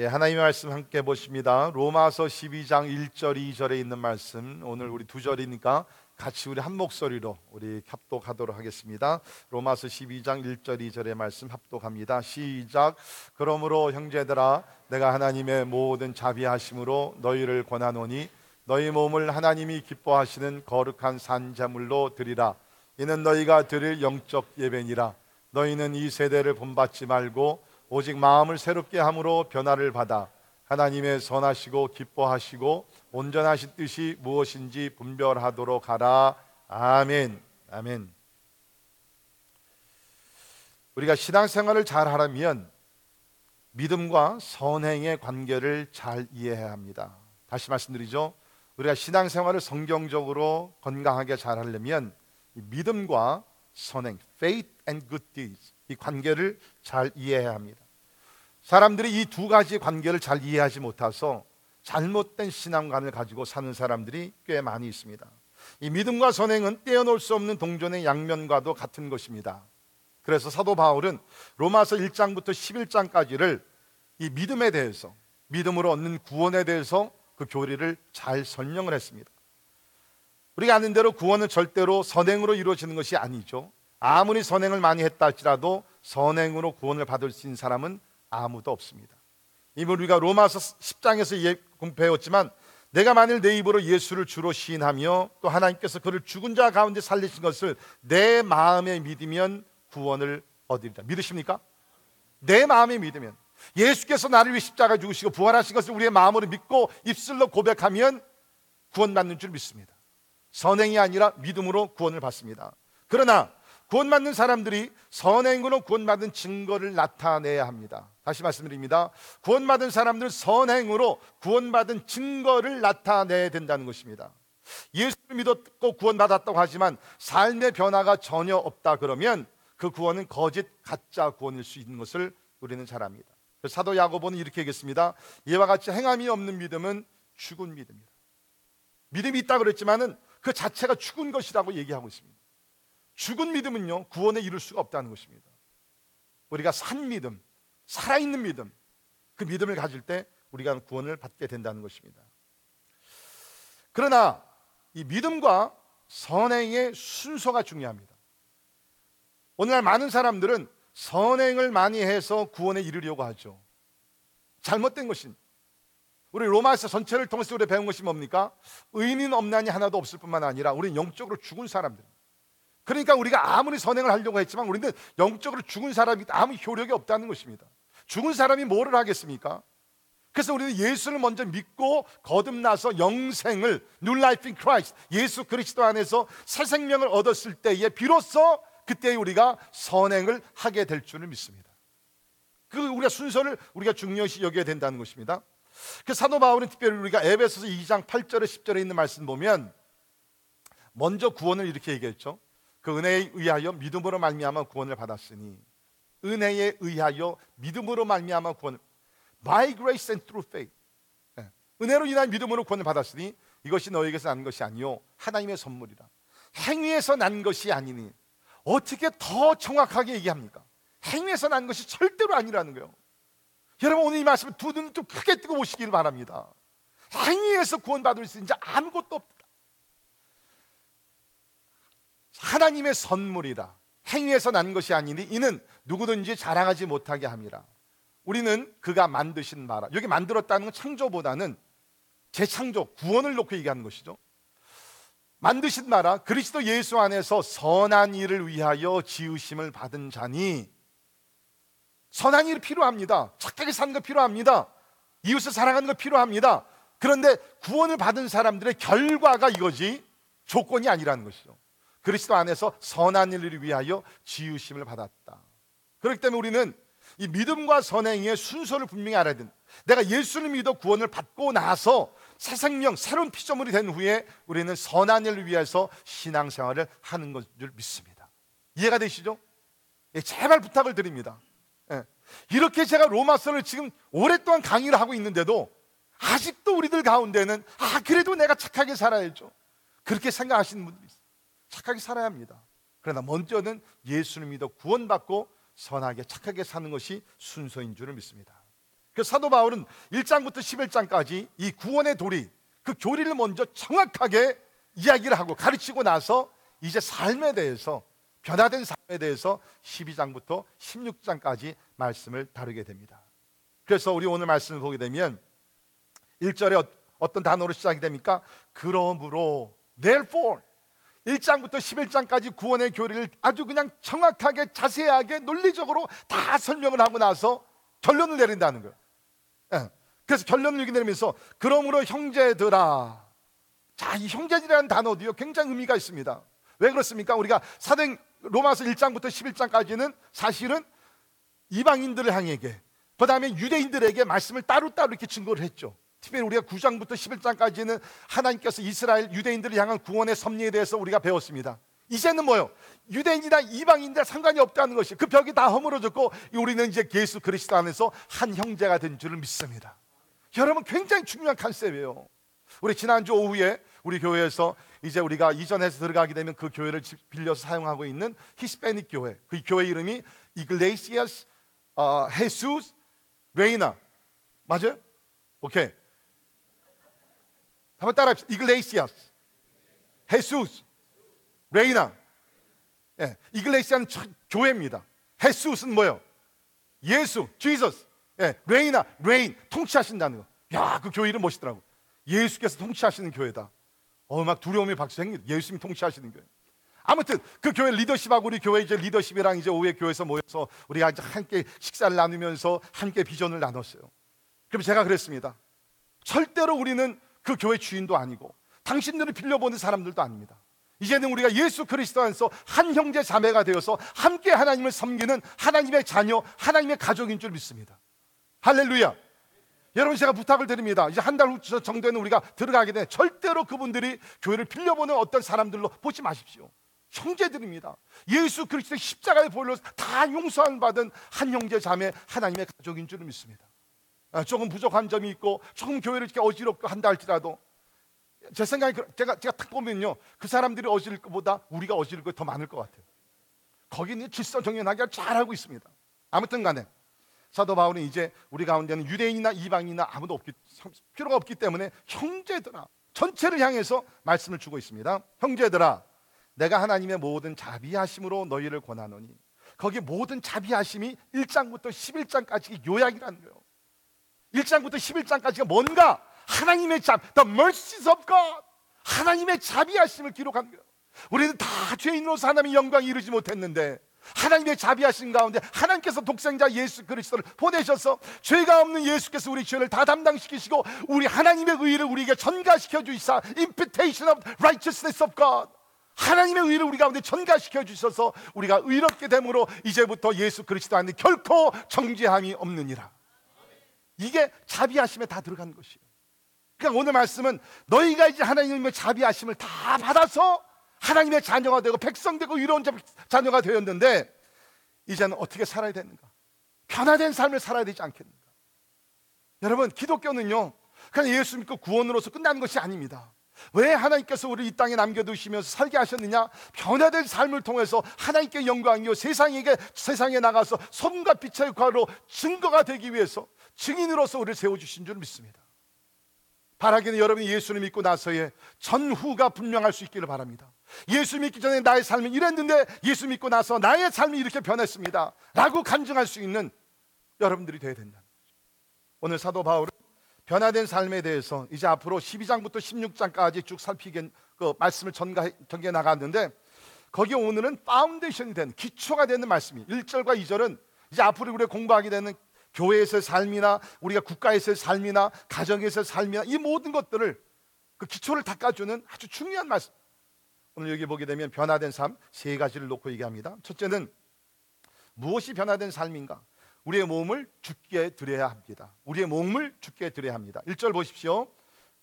예, 하나님의 말씀 함께 보십니다. 로마서 12장 1절 2절에 있는 말씀 오늘 우리 두 절이니까 같이 우리 한 목소리로 우리 합독하도록 하겠습니다. 로마서 12장 1절 2절의 말씀 합독합니다. 시작. 그러므로 형제들아 내가 하나님의 모든 자비하심으로 너희를 권하노니 너희 몸을 하나님이 기뻐하시는 거룩한 산제물로 드리라. 이는 너희가 드릴 영적 예배니라. 너희는 이 세대를 본받지 말고 오직 마음을 새롭게 함으로 변화를 받아 하나님의 선하시고 기뻐하시고 온전하신 뜻이 무엇인지 분별하도록 하라. 아멘. 아멘. 우리가 신앙생활을 잘 하려면 믿음과 선행의 관계를 잘 이해해야 합니다. 다시 말씀드리죠. 우리가 신앙생활을 성경적으로 건강하게 잘 하려면 믿음과 선행, faith and good deeds 이 관계를 잘 이해해야 합니다. 사람들이 이 두 가지 관계를 잘 이해하지 못해서 잘못된 신앙관을 가지고 사는 사람들이 꽤 많이 있습니다. 이 믿음과 선행은 떼어놓을 수 없는 동전의 양면과도 같은 것입니다. 그래서 사도 바울은 로마서 1장부터 11장까지를 이 믿음에 대해서 믿음으로 얻는 구원에 대해서 그 교리를 잘 설명을 했습니다. 우리가 아는 대로 구원은 절대로 선행으로 이루어지는 것이 아니죠. 아무리 선행을 많이 했다 할지라도 선행으로 구원을 받을 수 있는 사람은 아무도 없습니다. 이미 우리가 로마서 10장에서 공부해왔지만 내가 만일 내 입으로 예수를 주로 시인하며 또 하나님께서 그를 죽은 자 가운데 살리신 것을 내 마음에 믿으면 구원을 얻으리라. 믿으십니까? 내 마음에 믿으면 예수께서 나를 위해 십자가 죽으시고 부활하신 것을 우리의 마음으로 믿고 입술로 고백하면 구원받는 줄 믿습니다. 선행이 아니라 믿음으로 구원을 받습니다. 그러나 구원받는 사람들이 선행으로 구원받은 증거를 나타내야 합니다. 다시 말씀드립니다. 구원받은 사람들은 선행으로 구원받은 증거를 나타내야 된다는 것입니다. 예수를 믿었고 구원받았다고 하지만 삶의 변화가 전혀 없다 그러면 그 구원은 거짓 가짜 구원일 수 있는 것을 우리는 잘 압니다. 사도 야고보는 이렇게 얘기했습니다. 이와 같이 행함이 없는 믿음은 죽은 믿음이다. 믿음이 있다 그랬지만은 그 자체가 죽은 것이라고 얘기하고 있습니다. 죽은 믿음은요, 구원에 이룰 수가 없다는 것입니다. 우리가 산 믿음, 살아있는 믿음, 그 믿음을 가질 때 우리가 구원을 받게 된다는 것입니다. 그러나 이 믿음과 선행의 순서가 중요합니다. 오늘날 많은 사람들은 선행을 많이 해서 구원에 이르려고 하죠. 잘못된 것입 우리 로마서 전체를 통해서 우리 배운 것이 뭡니까? 의인 없나니 하나도 없을 뿐만 아니라 우리는 영적으로 죽은 사람들입니다. 그러니까 우리가 아무리 선행을 하려고 했지만 우리는 영적으로 죽은 사람이 아무 효력이 없다는 것입니다. 죽은 사람이 뭐를 하겠습니까? 그래서 우리는 예수를 먼저 믿고 거듭나서 영생을 New Life in Christ 예수 그리스도 안에서 새 생명을 얻었을 때에 비로소 그때 우리가 선행을 하게 될 줄을 믿습니다. 그 우리가 순서를 우리가 중요시 여겨야 된다는 것입니다. 그 사도 바울은 특별히 우리가 에베소서 2장 8절에 10절에 있는 말씀 보면 먼저 구원을 이렇게 얘기했죠. 그 은혜에 의하여 믿음으로 말미암아 구원을 받았으니 은혜에 의하여 믿음으로 말미암아 구원을 by grace and through faith 네. 은혜로 인한 믿음으로 구원을 받았으니 이것이 너에게서 난 것이 아니요 하나님의 선물이라 행위에서 난 것이 아니니 어떻게 더 정확하게 얘기합니까? 행위에서 난 것이 절대로 아니라는 거예요. 여러분 오늘 이 말씀을 두눈 좀 크게 뜨고 보시길 바랍니다. 행위에서 구원받을 수 있는 아무것도 없다. 하나님의 선물이다. 행위에서 난 것이 아니니 이는 누구든지 자랑하지 못하게 함이라. 우리는 그가 만드신 나라. 여기 만들었다는 건 창조보다는 재창조, 구원을 놓고 얘기하는 것이죠. 만드신 나라, 그리스도 예수 안에서 선한 일을 위하여 지으심을 받은 자니 선한 일이 필요합니다. 착하게 사는 거 필요합니다. 이웃을 사랑하는 거 필요합니다. 그런데 구원을 받은 사람들의 결과가 이거지 조건이 아니라는 것이죠. 그리스도 안에서 선한 일을 위하여 지으심을 받았다. 그렇기 때문에 우리는 이 믿음과 선행의 순서를 분명히 알아야 된다. 내가 예수를 믿어 구원을 받고 나서 새 생명, 새로운 피조물이 된 후에 우리는 선한 일을 위해서 신앙생활을 하는 것을 믿습니다. 이해가 되시죠? 예, 제발 부탁을 드립니다. 예. 이렇게 제가 로마서를 지금 오랫동안 강의를 하고 있는데도 아직도 우리들 가운데는 아 그래도 내가 착하게 살아야죠. 그렇게 생각하시는 분들이 있어요. 착하게 살아야 합니다. 그러나 먼저는 예수를 믿어 구원받고 선하게 착하게 사는 것이 순서인 줄을 믿습니다. 그 사도 바울은 1장부터 11장까지 이 구원의 도리, 그 교리를 먼저 정확하게 이야기를 하고 가르치고 나서 이제 삶에 대해서 변화된 삶에 대해서 12장부터 16장까지 말씀을 다루게 됩니다. 그래서 우리 오늘 말씀을 보게 되면 1절에 어떤 단어로 시작이 됩니까? 그러므로 therefore 1장부터 11장까지 구원의 교리를 아주 그냥 정확하게 자세하게 논리적으로 다 설명을 하고 나서 결론을 내린다는 거예요. 예. 그래서 결론을 이렇게 내리면서 그러므로 형제들아 자, 이 형제들이라는 단어도요 굉장히 의미가 있습니다. 왜 그렇습니까? 우리가 사도행 로마서 1장부터 11장까지는 사실은 이방인들을 향해게 그 다음에 유대인들에게 말씀을 따로따로 이렇게 증거를 했죠. 특별히 우리가 9장부터 11장까지는 하나님께서 이스라엘 유대인들을 향한 구원의 섭리에 대해서 우리가 배웠습니다. 이제는 뭐요? 유대인이나 이방인들 상관이 없다는 것이 그 벽이 다 허물어졌고 우리는 이제 예수 그리스도 안에서 한 형제가 된 줄을 믿습니다. 여러분 굉장히 중요한 컨셉이에요. 우리 지난주 오후에 우리 교회에서 이제 우리가 이전해서 들어가게 되면 그 교회를 빌려서 사용하고 있는 히스패닉 교회. 그 교회 이름이 이글레시아스 어, 헤수스 레이나. 맞아요? 오케이. 한번 따라 합시다. Iglesias Jesús Reina. 예, Iglesia는 교회입니다. Jesús는 뭐예요? 예수, Jesus. 예, Reina, 레인, 통치하신다는 거. 야, 그 교회 이름 멋있더라고. 예수께서 통치하시는 교회다. 어, 막 두려움이 박수생기 예수님이 통치하시는 교회. 아무튼 그 교회 리더십하고 우리 교회 이제 리더십이랑 이제 오후에 교회에서 모여서 우리가 이제 함께 식사를 나누면서 함께 비전을 나눴어요. 그럼 제가 그랬습니다. 절대로 우리는 그 교회 주인도 아니고 당신들을 빌려보는 사람들도 아닙니다. 이제는 우리가 예수 그리스도 안에서 한 형제 자매가 되어서 함께 하나님을 섬기는 하나님의 자녀, 하나님의 가족인 줄 믿습니다. 할렐루야. 여러분 제가 부탁을 드립니다. 이제 한 달 후 정도에는 우리가 들어가게 되 절대로 그분들이 교회를 빌려보는 어떤 사람들로 보지 마십시오. 형제들입니다. 예수 그리스도의 십자가의 보혈로 다 용서함 받은 한 형제 자매 하나님의 가족인 줄 믿습니다. 아, 조금 부족한 점이 있고 조금 교회를 이렇게 어지럽고 한다 할지라도 제 생각에 그, 제가 제가 딱 보면요 그 사람들이 어지를 것보다 우리가 어지를 것더 많을 것 같아요. 거기는 질서 정연하게 잘하고 있습니다. 아무튼간에 사도 바울은 이제 우리 가운데는 유대인이나 이방인이나 아무도 없기 필요가 없기 때문에 형제들아 전체를 향해서 말씀을 주고 있습니다. 형제들아 내가 하나님의 모든 자비하심으로 너희를 권하노니 거기 모든 자비하심이 1장부터 11장까지 요약이라는 거예요. 1장부터 11장까지가 뭔가 하나님의 자 the mercies of God. 하나님의 자비하심을 기록한 거예요. 우리는 다 죄인으로서 하나님의 영광 이루지 못했는데 하나님의 자비하신 가운데 하나님께서 독생자 예수 그리스도를 보내셔서 죄가 없는 예수께서 우리 죄를 다 담당시키시고 우리 하나님의 의를 우리에게 전가시켜 주시사 imputation of righteousness of God. 하나님의 의를 우리 가운데 전가시켜 주셔서 우리가 의롭게 됨으로 이제부터 예수 그리스도 안에 결코 정죄함이 없느니라 이게 자비하심에 다 들어간 것이에요 그러니까 오늘 말씀은 너희가 이제 하나님의 자비하심을 다 받아서 하나님의 자녀가 되고 백성 되고 위로운 자녀가 되었는데 이제는 어떻게 살아야 되는가? 변화된 삶을 살아야 되지 않겠는가? 여러분 기독교는요 그냥 예수 믿고 구원으로서 끝나는 것이 아닙니다. 왜 하나님께서 우리 이 땅에 남겨두시면서 살게 하셨느냐? 변화된 삶을 통해서 하나님께 영광이요 세상에게 세상에 나가서 손과 빛의 역할로 증거가 되기 위해서 증인으로서 우리를 세워 주신 줄 믿습니다. 바라기는 여러분이 예수를 믿고 나서의 전후가 분명할 수 있기를 바랍니다. 예수 믿기 전에 나의 삶은 이랬는데 예수 믿고 나서 나의 삶이 이렇게 변했습니다. 라고 간증할 수 있는 여러분들이 되어야 된다. 오늘 사도 바울은 변화된 삶에 대해서 이제 앞으로 12장부터 16장까지 쭉 살피게 그 말씀을 전가, 전개 나갔는데 거기에 오늘은 foundation이 된 기초가 되는 말씀이 1절과 2절은 이제 앞으로 우리가 공부하게 되는 교회에서의 삶이나 우리가 국가에서의 삶이나 가정에서의 삶이나 이 모든 것들을 그 기초를 닦아주는 아주 중요한 말씀. 오늘 여기 보게 되면 변화된 삶 세 가지를 놓고 얘기합니다. 첫째는 무엇이 변화된 삶인가? 우리의 몸을 죽게 드려야 합니다. 우리의 몸을 죽게 드려야 합니다. 1절 보십시오.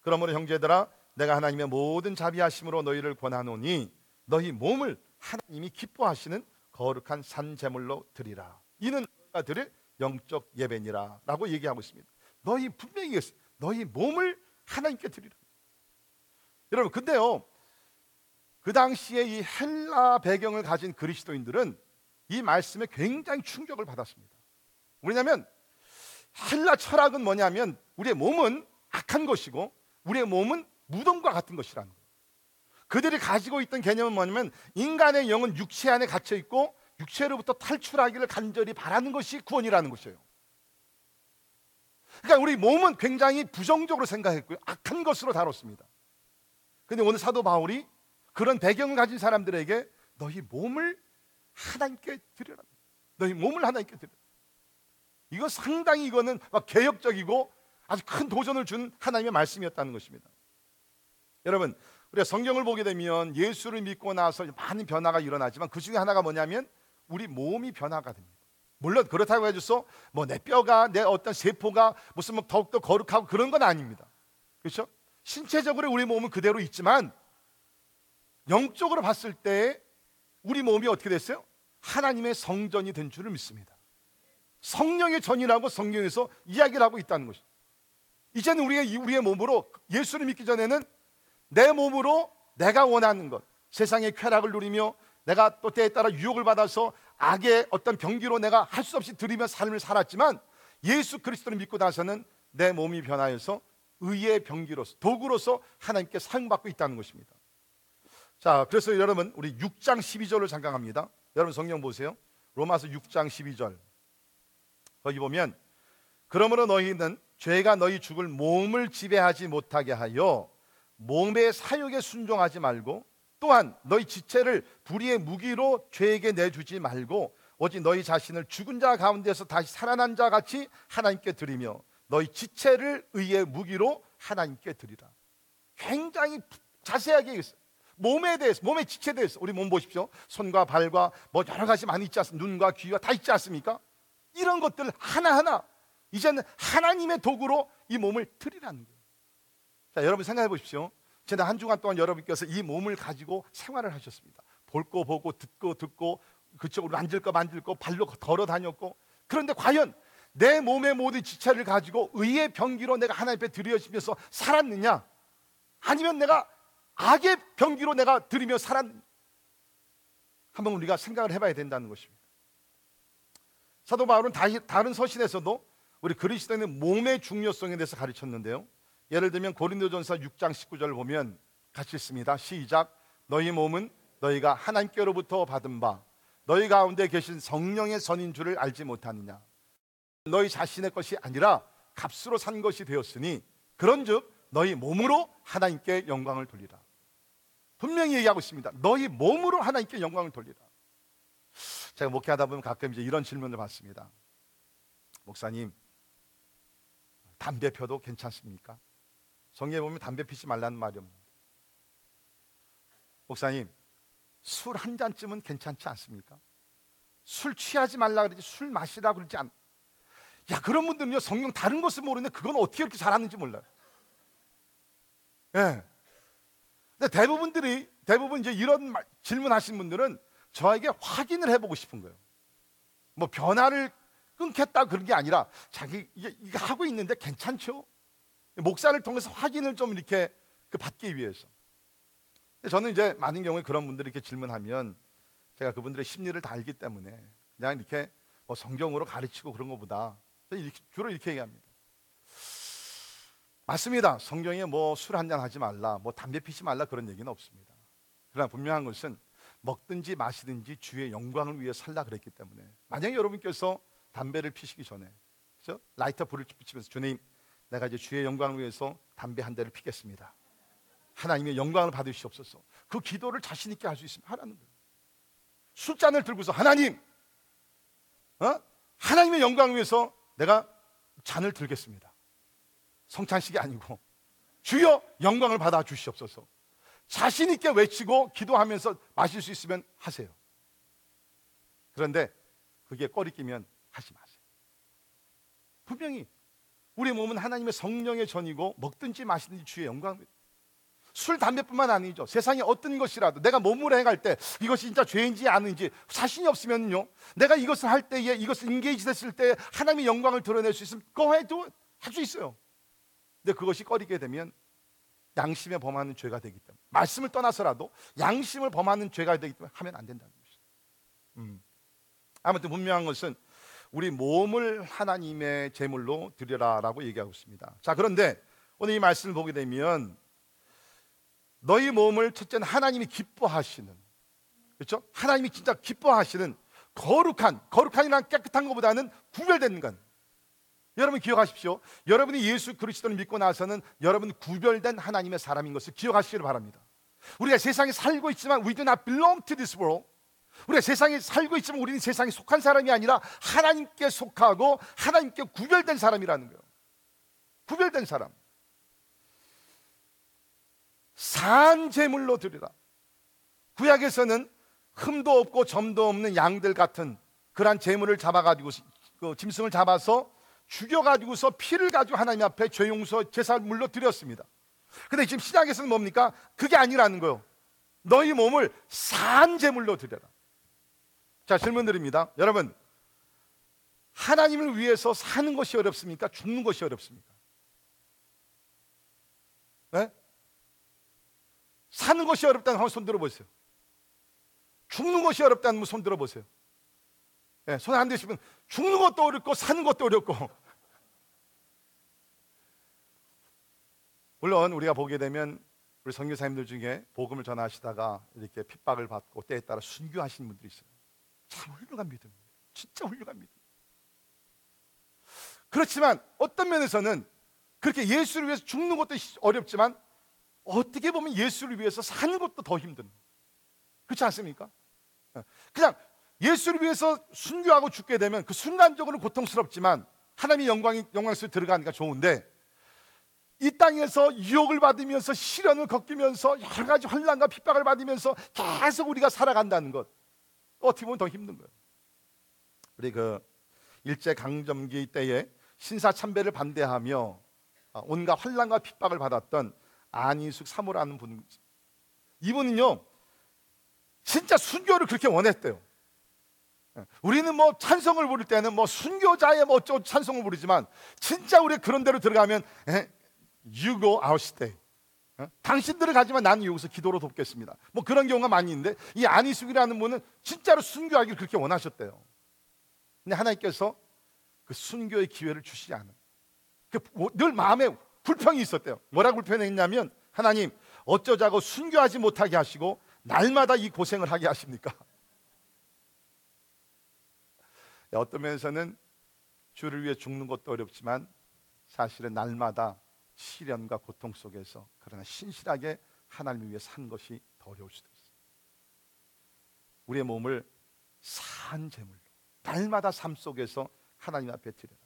그러므로 형제들아 내가 하나님의 모든 자비하심으로 너희를 권하노니 너희 몸을 하나님이 기뻐하시는 거룩한 산 제물로 드리라. 이는 너희가 드릴 영적 예배니라라고 얘기하고 있습니다. 너희 분명히 너희 몸을 하나님께 드리라. 여러분 근데요 그 당시에 이 헬라 배경을 가진 그리스도인들은 이 말씀에 굉장히 충격을 받았습니다. 왜냐하면 헬라 철학은 뭐냐면 우리의 몸은 악한 것이고 우리의 몸은 무덤과 같은 것이라는 거예요. 그들이 가지고 있던 개념은 뭐냐면 인간의 영은 육체 안에 갇혀 있고 육체로부터 탈출하기를 간절히 바라는 것이 구원이라는 것이에요. 그러니까 우리 몸은 굉장히 부정적으로 생각했고요. 악한 것으로 다뤘습니다. 근데 오늘 사도 바울이 그런 배경을 가진 사람들에게 너희 몸을 하나님께 드려라. 너희 몸을 하나님께 드려라. 이거 상당히 이거는 막 개혁적이고 아주 큰 도전을 준 하나님의 말씀이었다는 것입니다. 여러분, 우리가 성경을 보게 되면 예수를 믿고 나서 많은 변화가 일어나지만 그 중에 하나가 뭐냐면 우리 몸이 변화가 됩니다. 물론 그렇다고 해줘서 뭐 내 뼈가 내 어떤 세포가 무슨 뭐 더욱더 거룩하고 그런 건 아닙니다. 그렇죠? 신체적으로 우리 몸은 그대로 있지만 영적으로 봤을 때 우리 몸이 어떻게 됐어요? 하나님의 성전이 된 줄을 믿습니다. 성령의 전이라고 성경에서 이야기를 하고 있다는 것이죠. 이제는 우리의 우리의 몸으로 예수를 믿기 전에는 내 몸으로 내가 원하는 것, 세상의 쾌락을 누리며 내가 또 때에 따라 유혹을 받아서 악의 어떤 병기로 내가 할 수 없이 들이며 삶을 살았지만 예수 그리스도를 믿고 나서는 내 몸이 변하여서 의의 병기로서 도구로서 하나님께 사용받고 있다는 것입니다. 자, 그래서 여러분 우리 6장 12절을 잠깐 합니다. 여러분 성경 보세요. 로마서 6장 12절. 거기 보면 그러므로 너희는 죄가 너희 죽을 몸을 지배하지 못하게 하여 몸의 사욕에 순종하지 말고 또한 너희 지체를 불의의 무기로 죄에게 내주지 말고 오직 너희 자신을 죽은 자 가운데서 다시 살아난 자 같이 하나님께 드리며 너희 지체를 의의 무기로 하나님께 드리라. 굉장히 자세하게 있어요. 몸에 대해서, 몸의 지체에 대해서 우리 몸 보십시오. 손과 발과 뭐 여러 가지 많이 있지 않습니까? 눈과 귀가 다 있지 않습니까? 이런 것들 하나하나 이제는 하나님의 도구로 이 몸을 드리라는 거예요. 자, 여러분 생각해 보십시오. 지난 한 주간 동안 여러분께서 이 몸을 가지고 생활을 하셨습니다. 볼 거 보고 듣고 듣고 그쪽으로 만질 거 만질 거 발로 걸어 다녔고 그런데 과연 내 몸의 모든 지체를 가지고 의의 병기로 내가 하나님 앞에 드려지면서 살았느냐? 아니면 내가 악의 병기로 내가 드리며 살았 한번 우리가 생각을 해봐야 된다는 것입니다. 사도 바울은 다른 서신에서도 우리 그리스도인의 몸의 중요성에 대해서 가르쳤는데요. 예를 들면 고린도전서 6장 19절을 보면 같이 있습니다. 시작. 너희 몸은 너희가 하나님께로부터 받은 바 너희 가운데 계신 성령의 선인 줄을 알지 못하느냐. 너희 자신의 것이 아니라 값으로 산 것이 되었으니 그런즉 너희 몸으로 하나님께 영광을 돌리라. 분명히 얘기하고 있습니다. 너희 몸으로 하나님께 영광을 돌리라. 제가 목회하다 보면 가끔 이제 이런 질문을 받습니다. 목사님, 담배 펴도 괜찮습니까? 성경에 보면 담배 피지 말라는 말이 없는데. 목사님, 술 한 잔쯤은 괜찮지 않습니까? 술 취하지 말라 그러지 술 마시라 그러지 않. 야 그런 분들은요 성경 다른 것을 모르는데 그건 어떻게 이렇게 잘하는지 몰라요. 예. 네. 근데 대부분들이 대부분 이제 이런 말, 질문하신 분들은 저에게 확인을 해보고 싶은 거예요. 뭐 변화를 끊겠다 그런 게 아니라 자기 이게, 이게 하고 있는데 괜찮죠? 목사를 통해서 확인을 좀 이렇게 그 받기 위해서. 저는 이제 많은 경우에 그런 분들이 이렇게 질문하면 제가 그분들의 심리를 다 알기 때문에 그냥 이렇게 뭐 성경으로 가르치고 그런 것보다 주로 이렇게 얘기합니다. 맞습니다. 성경에 뭐 술 한잔 하지 말라, 뭐 담배 피지 말라 그런 얘기는 없습니다. 그러나 분명한 것은 먹든지 마시든지 주의 영광을 위해 살라 그랬기 때문에 만약에 여러분께서 담배를 피시기 전에 그죠? 라이터 불을 붙이면서 주님 내가 이제 주의 영광을 위해서 담배 한 대를 피겠습니다. 하나님의 영광을 받으시옵소서. 그 기도를 자신 있게 할 수 있으면 하라는 거예요. 술잔을 들고서 하나님, 어? 하나님의 영광 을 위해서 내가 잔을 들겠습니다. 성찬식이 아니고 주여 영광을 받아 주시옵소서. 자신 있게 외치고 기도하면서 마실 수 있으면 하세요. 그런데 그게 꺼리 끼면 하지 마세요. 분명히 우리 몸은 하나님의 성령의 전이고 먹든지 마시든지 주의 영광. 술, 담배뿐만 아니죠. 세상에 어떤 것이라도 내가 몸으로 행할 때 이것이 진짜 죄인지 아닌지 자신이 없으면요. 내가 이것을 할 때에 이것을 인게이지 됐을 때 하나님의 영광을 드러낼 수 있으면 그거 해도 할 수 있어요. 근데 그것이 꺼리게 되면 양심에 범하는 죄가 되기 때문에 말씀을 떠나서라도 양심을 범하는 죄가 되기 때문에 하면 안 된다는 것이죠. 음. 아무튼 분명한 것은 우리 몸을 하나님의 제물로 드려라라고 얘기하고 있습니다. 자, 그런데 오늘 이 말씀을 보게 되면 너희 몸을 첫째는 하나님이 기뻐하시는 그렇죠? 하나님이 진짜 기뻐하시는 거룩한 거룩한이란 깨끗한 것보다는 구별되는 건 여러분 기억하십시오. 여러분이 예수 그리스도를 믿고 나서는 여러분 구별된 하나님의 사람인 것을 기억하시기를 바랍니다. 우리가 세상에 살고 있지만 we do not belong to this world. 우리가 세상에 살고 있지만 우리는 세상에 속한 사람이 아니라 하나님께 속하고 하나님께 구별된 사람이라는 거예요. 구별된 사람. 산 제물로 드리라. 구약에서는 흠도 없고 점도 없는 양들 같은 그러한 제물을 잡아가지고 그 짐승을 잡아서 죽여가지고서 피를 가지고 하나님 앞에 죄 용서 제사물로 드렸습니다. 근데 지금 시작에서는 뭡니까? 그게 아니라는 거요. 너희 몸을 산 제물로 드려라. 자, 질문 드립니다. 여러분, 하나님을 위해서 사는 것이 어렵습니까? 죽는 것이 어렵습니까? 네? 사는 것이 어렵다는 한번 손 들어보세요. 죽는 것이 어렵다는 손 들어보세요. 네, 손안 드시면 죽는 것도 어렵고 사는 것도 어렵고. 물론 우리가 보게 되면 우리 선교사님들 중에 복음을 전하시다가 이렇게 핍박을 받고 때에 따라 순교하시는 분들이 있어요. 참 훌륭한 믿음입니다. 진짜 훌륭한 믿음. 그렇지만 어떤 면에서는 그렇게 예수를 위해서 죽는 것도 어렵지만 어떻게 보면 예수를 위해서 사는 것도 더 힘든. 그렇지 않습니까? 예. 그냥 예수를 위해서 순교하고 죽게 되면 그 순간적으로 고통스럽지만 하나님의 영광이 영광스러 들어가니까 좋은데 이 땅에서 유혹을 받으면서 시련을 겪으면서 여러 가지 환란과 핍박을 받으면서 계속 우리가 살아간다는 것 어떻게 보면 더 힘든 거예요. 우리 그 일제 강점기 때에 신사 참배를 반대하며 아, 온갖 환란과 핍박을 받았던 안희숙 사모라는 분 이분은요 진짜 순교를 그렇게 원했대요. 예. 우리는 뭐 찬성을 부를 때는 뭐 순교자의 뭐 찬송을 부르지만 진짜 우리 그런 데로 들어가면 에? 예, you go our stay. 어? 당신들을 가지만 나는 여기서 기도로 돕겠습니다. 뭐 그런 경우가 많이 있는데 이 안희숙이라는 분은 진짜로 순교하기를 그렇게 원하셨대요. 근데 하나님께서 그 순교의 기회를 주시지 않은. 그늘 마음에 불평이 있었대요. 뭐라고 불평했냐면 하나님 어쩌자고 순교하지 못하게 하시고 날마다 이 고생을 하게 하십니까? 어떤 면에서는 주를 위해 죽는 것도 어렵지만 사실은 날마다 시련과 고통 속에서 그러나 신실하게 하나님을 위해 산 것이 더 어려울 수도 있어요. 우리의 몸을 산 제물로 날마다 삶 속에서 하나님 앞에 드려라.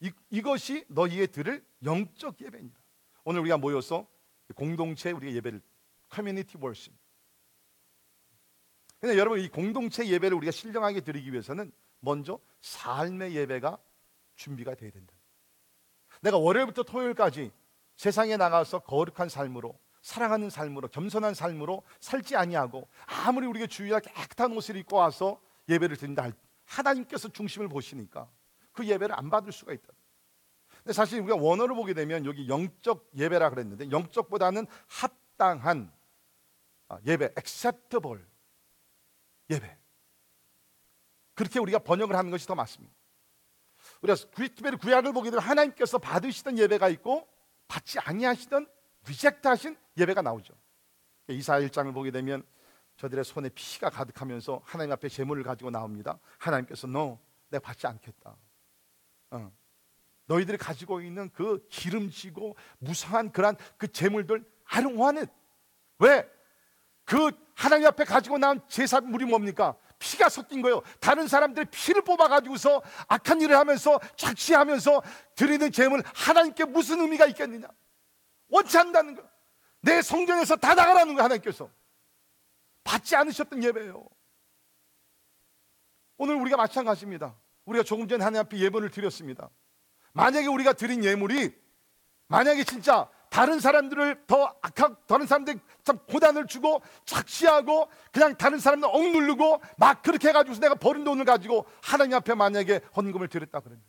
이, 이것이 너희의 들을 영적 예배입니다. 오늘 우리가 모여서 공동체 우리의 예배를 커뮤니티 월십. 여러분 이 공동체 예배를 우리가 신령하게 드리기 위해서는 먼저 삶의 예배가 준비가 돼야 된다. 내가 월요일부터 토요일까지 세상에 나가서 거룩한 삶으로 사랑하는 삶으로 겸손한 삶으로 살지 아니하고 아무리 우리가 주의가 깨끗한 옷을 입고 와서 예배를 드린다 할 하나님께서 중심을 보시니까 그 예배를 안 받을 수가 있다. 근데 사실 우리가 원어를 보게 되면 여기 영적 예배라 그랬는데 영적보다는 합당한 아, 예배, acceptable 예배. 그렇게 우리가 번역을 하는 것이 더 맞습니다. 우리가 특별히 구약을 보게 되면 하나님께서 받으시던 예배가 있고 받지 아니하시던 리젝트하신 예배가 나오죠. 이사 1장을 보게 되면 저들의 손에 피가 가득하면서 하나님 앞에 제물을 가지고 나옵니다. 하나님께서 너 내가 받지 않겠다. 어. 너희들이 가지고 있는 그 기름지고 무상한 그런 그 제물들 I don't. 왜? 그 하나님 앞에 가지고 나온 제사물이 뭡니까? 피가 섞인 거예요. 다른 사람들의 피를 뽑아가지고서 악한 일을 하면서 착시하면서 드리는 재물 하나님께 무슨 의미가 있겠느냐? 원치 않는다는 거. 내 성전에서 다 나가라는 거 하나님께서 받지 않으셨던 예배예요. 오늘 우리가 마찬가지입니다. 우리가 조금 전에 하나님 앞에 예배를 드렸습니다. 만약에 우리가 드린 예물이 만약에 진짜 다른 사람들을 더 악한 다른 사람들 참 고단을 주고 착시하고 그냥 다른 사람들 억누르고 막 그렇게 해가지고 내가 버린 돈을 가지고 하나님 앞에 만약에 헌금을 드렸다 그러면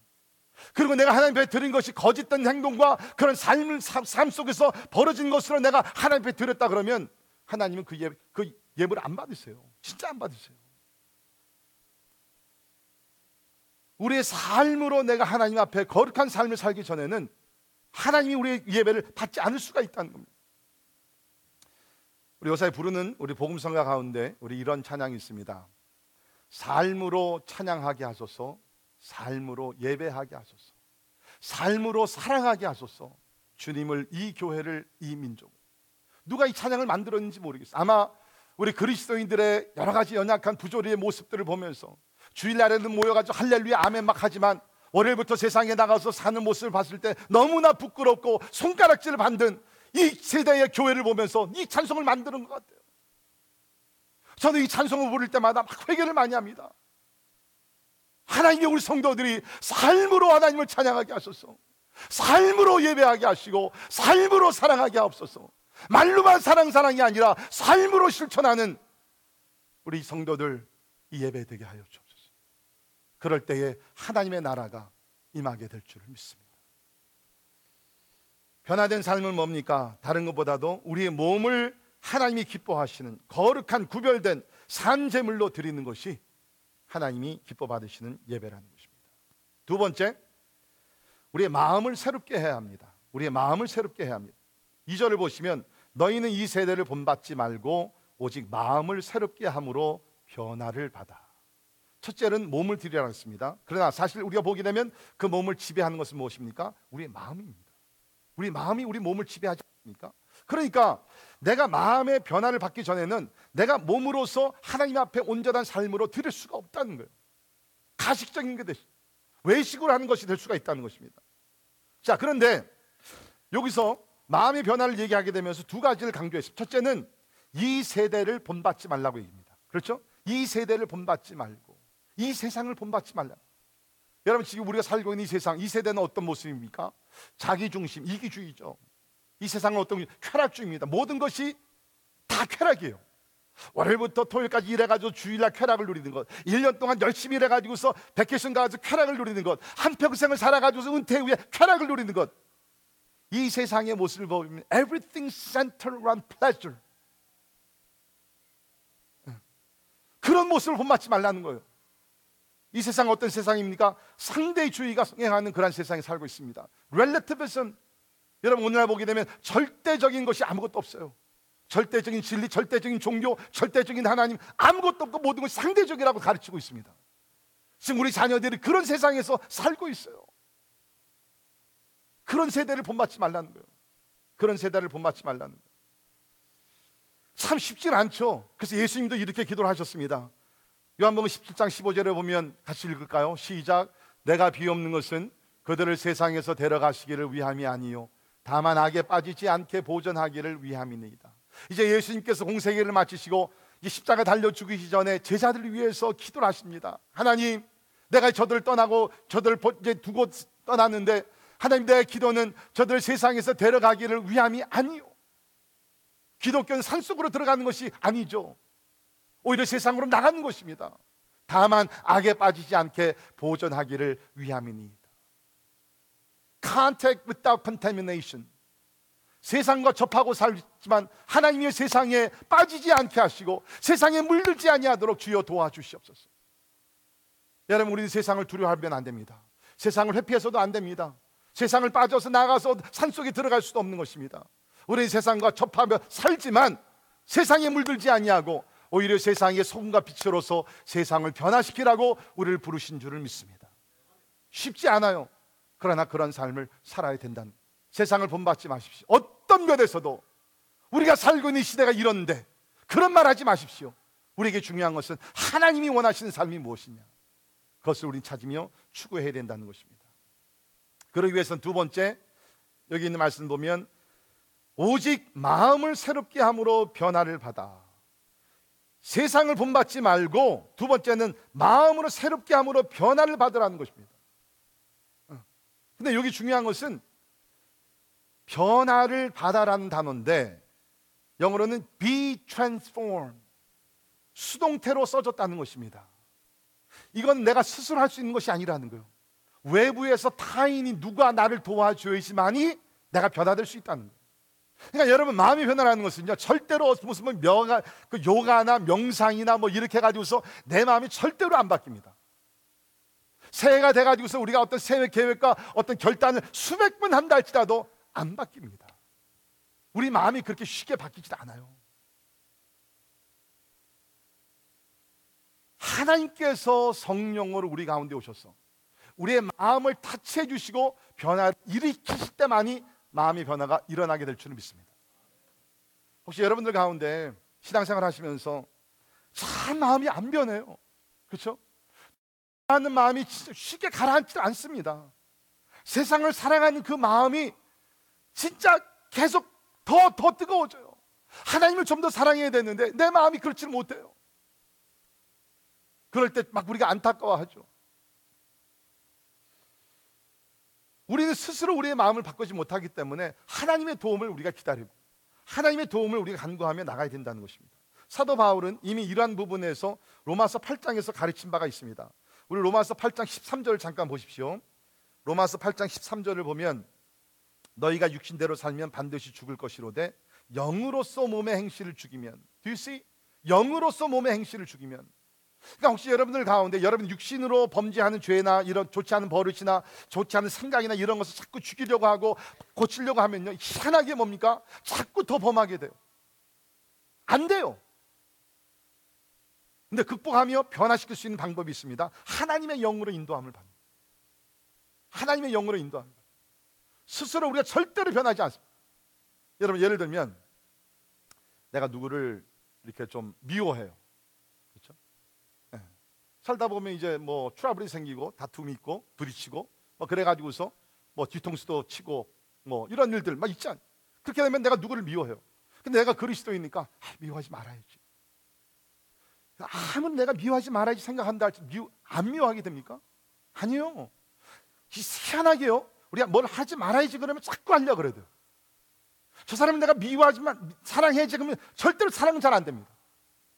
그리고 내가 하나님 앞에 드린 것이 거짓된 행동과 그런 삶을 삶 속에서 벌어진 것으로 내가 하나님 앞에 드렸다 그러면 하나님은 그, 예, 그 예물을 안 받으세요. 진짜 안 받으세요. 우리의 삶으로 내가 하나님 앞에 거룩한 삶을 살기 전에는 하나님이 우리의 예배를 받지 않을 수가 있다는 겁니다. 우리 요사에 부르는 우리 복음성가 가운데 우리 이런 찬양이 있습니다. 삶으로 찬양하게 하소서, 삶으로 예배하게 하소서, 삶으로 사랑하게 하소서. 주님을 이 교회를 이 민족 누가 이 찬양을 만들었는지 모르겠어요. 아마 우리 그리스도인들의 여러 가지 연약한 부조리의 모습들을 보면서 주일날에는 모여가지고 할렐루야 아멘 막 하지만 월요일부터 세상에 나가서 사는 모습을 봤을 때 너무나 부끄럽고 손가락질을 받는 이 세대의 교회를 보면서 이 찬송을 만드는 것 같아요. 저는 이 찬송을 부를 때마다 막 회개를 많이 합니다. 하나님의 우리 성도들이 삶으로 하나님을 찬양하게 하소서. 삶으로 예배하게 하시고 삶으로 사랑하게 하옵소서. 말로만 사랑 사랑이 아니라 삶으로 실천하는 우리 성도들 이 예배 되게 하여 주옵소서. 그럴 때에 하나님의 나라가 임하게 될 줄을 믿습니다. 변화된 삶은 뭡니까? 다른 것보다도 우리의 몸을 하나님이 기뻐하시는 거룩한 구별된 산제물로 드리는 것이 하나님이 기뻐 받으시는 예배라는 것입니다. 두 번째, 우리의 마음을 새롭게 해야 합니다. 우리의 마음을 새롭게 해야 합니다. 2절을 보시면 너희는 이 세대를 본받지 말고 오직 마음을 새롭게 함으로 변화를 받아. 첫째는 몸을 드리라 했습니다. 그러나 사실 우리가 보게 되면 그 몸을 지배하는 것은 무엇입니까? 우리의 마음입니다. 우리 마음이 우리 몸을 지배하지 않습니까? 그러니까 내가 마음의 변화를 받기 전에는 내가 몸으로서 하나님 앞에 온전한 삶으로 드릴 수가 없다는 거예요. 가식적인 게 되시. 외식으로 하는 것이 될 수가 있다는 것입니다. 자, 그런데 여기서 마음의 변화를 얘기하게 되면서 두 가지를 강조했습니다. 첫째는 이 세대를 본받지 말라고 얘기합니다. 그렇죠? 이 세대를 본받지 말고 이 세상을 본받지 말라. 여러분 지금 우리가 살고 있는 이 세상, 이 세대는 어떤 모습입니까? 자기 중심, 이기주의죠. 이 세상은 어떤 쾌락주의입니다. 모든 것이 다 쾌락이에요. 월요일부터 토요일까지 일해가지고 주일날 쾌락을 누리는 것, 1년 동안 열심히 일해가지고서 백케이션 가서 쾌락을 누리는 것, 한평생을 살아가지고서 은퇴 후에 쾌락을 누리는 것, 이 세상의 모습을 보면 everything centered around pleasure. 그런 모습을 본받지 말라는 거예요. 이 세상 어떤 세상입니까? 상대주의가 성행하는 그런 세상에 살고 있습니다. relativism. 여러분 오늘날 보게 되면 절대적인 것이 아무것도 없어요. 절대적인 진리, 절대적인 종교, 절대적인 하나님 아무것도 없고 모든 것이 상대적이라고 가르치고 있습니다. 지금 우리 자녀들이 그런 세상에서 살고 있어요. 그런 세대를 본받지 말라는 거예요. 그런 세대를 본받지 말라는 거예요. 참 쉽진 않죠. 그래서 예수님도 이렇게 기도를 하셨습니다. 요한복음 17장 15절에 보면 같이 읽을까요? 시작. 내가 비옵는 것은 그들을 세상에서 데려가시기를 위함이 아니요 다만 악에 빠지지 않게 보존하기를 위함이니이다. 이제 예수님께서 공생애를 마치시고 십자가 달려 죽으시 전에 제자들을 위해서 기도를 하십니다. 하나님, 내가 저들을 떠나고 저들을 이제 두고 떠났는데 하나님 내 기도는 저들 세상에서 데려가기를 위함이 아니요. 기독교는 산속으로 들어가는 것이 아니죠. 오히려 세상으로 나가는 것입니다. 다만 악에 빠지지 않게 보존하기를 위함이니이다. Contact without contamination. 세상과 접하고 살지만 하나님의 세상에 빠지지 않게 하시고 세상에 물들지 아니하도록 주여 도와주시옵소서. 여러분 우리는 세상을 두려워하면 안 됩니다. 세상을 회피해서도 안 됩니다. 세상을 빠져서 나가서 산속에 들어갈 수도 없는 것입니다. 우리 세상과 접하며 살지만 세상에 물들지 아니하고 오히려 세상의 소금과 빛으로서 세상을 변화시키라고 우리를 부르신 줄을 믿습니다. 쉽지 않아요. 그러나 그런 삶을 살아야 된다는 세상을 본받지 마십시오. 어떤 면에서도 우리가 살고 있는 시대가 이런데 그런 말 하지 마십시오. 우리에게 중요한 것은 하나님이 원하시는 삶이 무엇이냐. 그것을 우리 찾으며 추구해야 된다는 것입니다. 그러기 위해서는 두 번째 여기 있는 말씀 보면 오직 마음을 새롭게 함으로 변화를 받아 세상을 본받지 말고 두 번째는 마음으로 새롭게 함으로 변화를 받으라는 것입니다. 어. 근데 여기 중요한 것은 변화를 받아라는 단어인데 영어로는 be transformed 수동태로 써졌다는 것입니다. 이건 내가 스스로 할 수 있는 것이 아니라는 거예요. 외부에서 타인이 누가 나를 도와줘야지만이 내가 변화될 수 있다는 거예요. 그러니까 여러분 마음이 변화라는 것은요 절대로 무슨 뭐 명아 그 요가나 명상이나 뭐 이렇게 가지고서 내 마음이 절대로 안 바뀝니다. 새해가 돼가지고서 우리가 어떤 새해 계획과 어떤 결단을 수백 번 한다 할지라도 안 바뀝니다. 우리 마음이 그렇게 쉽게 바뀌지 않아요. 하나님께서 성령으로 우리 가운데 오셔서 우리의 마음을 타치해 주시고 변화를 일으키실 때만이 마음의 변화가 일어나게 될 줄을 믿습니다. 혹시 여러분들 가운데 신앙생활 하시면서 참 마음이 안 변해요. 그렇죠? 하는 마음이 쉽게 가라앉지 않습니다. 세상을 사랑하는 그 마음이 진짜 계속 더, 더 뜨거워져요. 하나님을 좀 더 사랑해야 되는데 내 마음이 그렇지 못해요. 그럴 때 막 우리가 안타까워하죠. 우리는 스스로 우리의 마음을 바꾸지 못하기 때문에 하나님의 도움을 우리가 기다리고 하나님의 도움을 우리가 간구하며 나가야 된다는 것입니다. 사도 바울은 이미 이러한 부분에서 로마서 8장에서 가르친 바가 있습니다. 우리 로마서 8장 13절을 잠깐 보십시오. 로마서 8장 13절을 보면 너희가 육신대로 살면 반드시 죽을 것이로되 영으로서 몸의 행실을 죽이면 do see? 영으로서 몸의 행실을 죽이면 그러니까 혹시 여러분들 가운데 여러분 육신으로 범죄하는 죄나 이런 좋지 않은 버릇이나 좋지 않은 생각이나 이런 것을 자꾸 죽이려고 하고 고치려고 하면요 희한하게 뭡니까? 자꾸 더 범하게 돼요. 안 돼요. 근데 극복하며 변화시킬 수 있는 방법이 있습니다. 하나님의 영으로 인도함을 받는 하나님의 영으로 받는 스스로 우리가 절대로 변하지 않습니다. 여러분 예를 들면 내가 누구를 이렇게 좀 미워해요 살다 보면 이제 뭐 트러블이 생기고 다툼이 있고 부딪히고 뭐 그래가지고서 뭐 뒤통수도 치고 뭐 이런 일들 막 있지 않. 그렇게 되면 내가 누구를 미워해요. 근데 내가 그리스도이니까 아, 미워하지 말아야지. 아무리 내가 미워하지 말아야지 생각한다 할지 미워, 안 미워하게 됩니까? 아니요. 희한하게요. 우리가 뭘 하지 말아야지 그러면 자꾸 하려 고 그래도. 저 사람은 내가 미워하지만 사랑해야지 그러면 절대로 사랑은 잘 안 됩니다.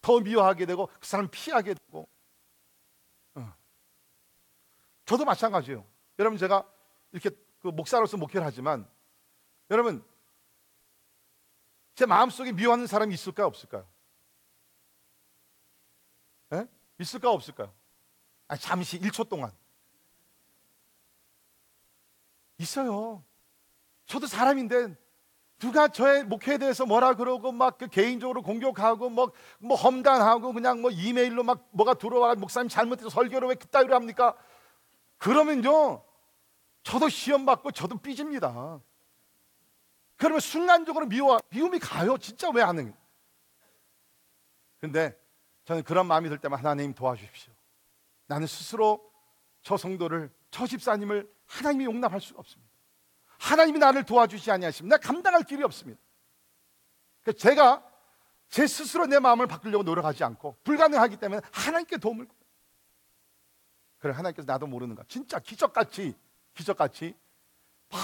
더 미워하게 되고 그 사람 피하게 되고 저도 마찬가지예요. 여러분 제가 이렇게 그 목사로서 목회를 하지만 여러분 제 마음속에 미워하는 사람이 있을까요, 없을까요? 에? 있을까 없을까요? 아, 잠시 1초 동안 있어요. 저도 사람인데 누가 저의 목회에 대해서 뭐라 그러고 막 그 개인적으로 공격하고 뭐, 뭐 험담하고 그냥 뭐 이메일로 막 뭐가 들어와 목사님 잘못해서 설교를 왜 그따위로 합니까? 그러면요, 저도 시험 받고 저도 삐집니다. 그러면 순간적으로 미워, 미움이 가요. 진짜 왜 안 해요? 근데 저는 그런 마음이 들 때만 하나님 도와주십시오. 나는 스스로 저 성도를, 저 집사님을 하나님이 용납할 수가 없습니다. 하나님이 나를 도와주지 아니하시면 나 감당할 길이 없습니다. 제가 제 스스로 내 마음을 바꾸려고 노력하지 않고 불가능하기 때문에 하나님께 도움을 그래 하나님께서 나도 모르는 가 진짜 기적같이 기적같이 막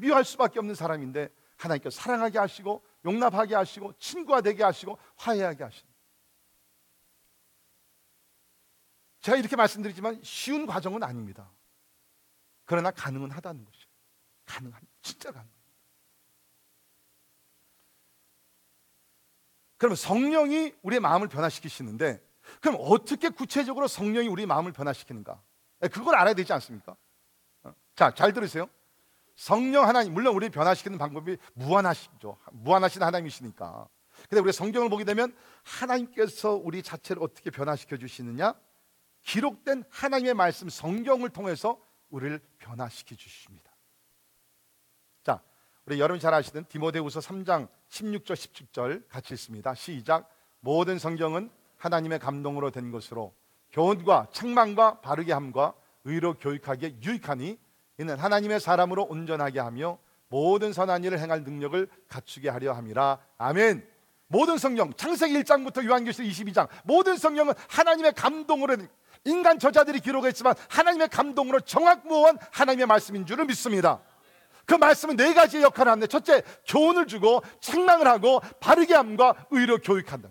미워할 수밖에 없는 사람인데 하나님께서 사랑하게 하시고 용납하게 하시고 친구가 되게 하시고 화해하게 하신. 제가 이렇게 말씀드리지만 쉬운 과정은 아닙니다. 그러나 가능은 하다는 것이죠 가능합니다 진짜 가능합니다. 그러면 성령이 우리의 마음을 변화시키시는데 그럼 어떻게 구체적으로 성령이 우리 마음을 변화시키는가? 예, 그걸 알아야 되지 않습니까? 어, 자, 잘 들으세요. 성령 하나님, 물론 우리 변화시키는 방법이 무한하시죠. 무한하신 하나님이시니까. 근데 우리 성경을 보게 되면 하나님께서 우리 자체를 어떻게 변화시켜 주시느냐? 기록된 하나님의 말씀 성경을 통해서 우리를 변화시켜 주십니다. 자, 우리 여러분 잘 아시는 디모데후서 3장 16절 17절 같이 읽습니다. 시작. 모든 성경은 하나님의 감동으로 된 것으로 교훈과 책망과 바르게 함과 의로 교육하기에 유익하니 이는 하나님의 사람으로 온전하게 하며 모든 선한 일을 행할 능력을 갖추게 하려 함이라. 아멘. 모든 성경 창세기 1장부터 요한계시록 22장 모든 성경은 하나님의 감동으로 인간 저자들이 기록했지만 하나님의 감동으로 정확무한 하나님의 말씀인 줄을 믿습니다. 그 말씀은 네 가지의 역할을 하는데 첫째 교훈을 주고 책망을 하고 바르게 함과 의로 교육한다.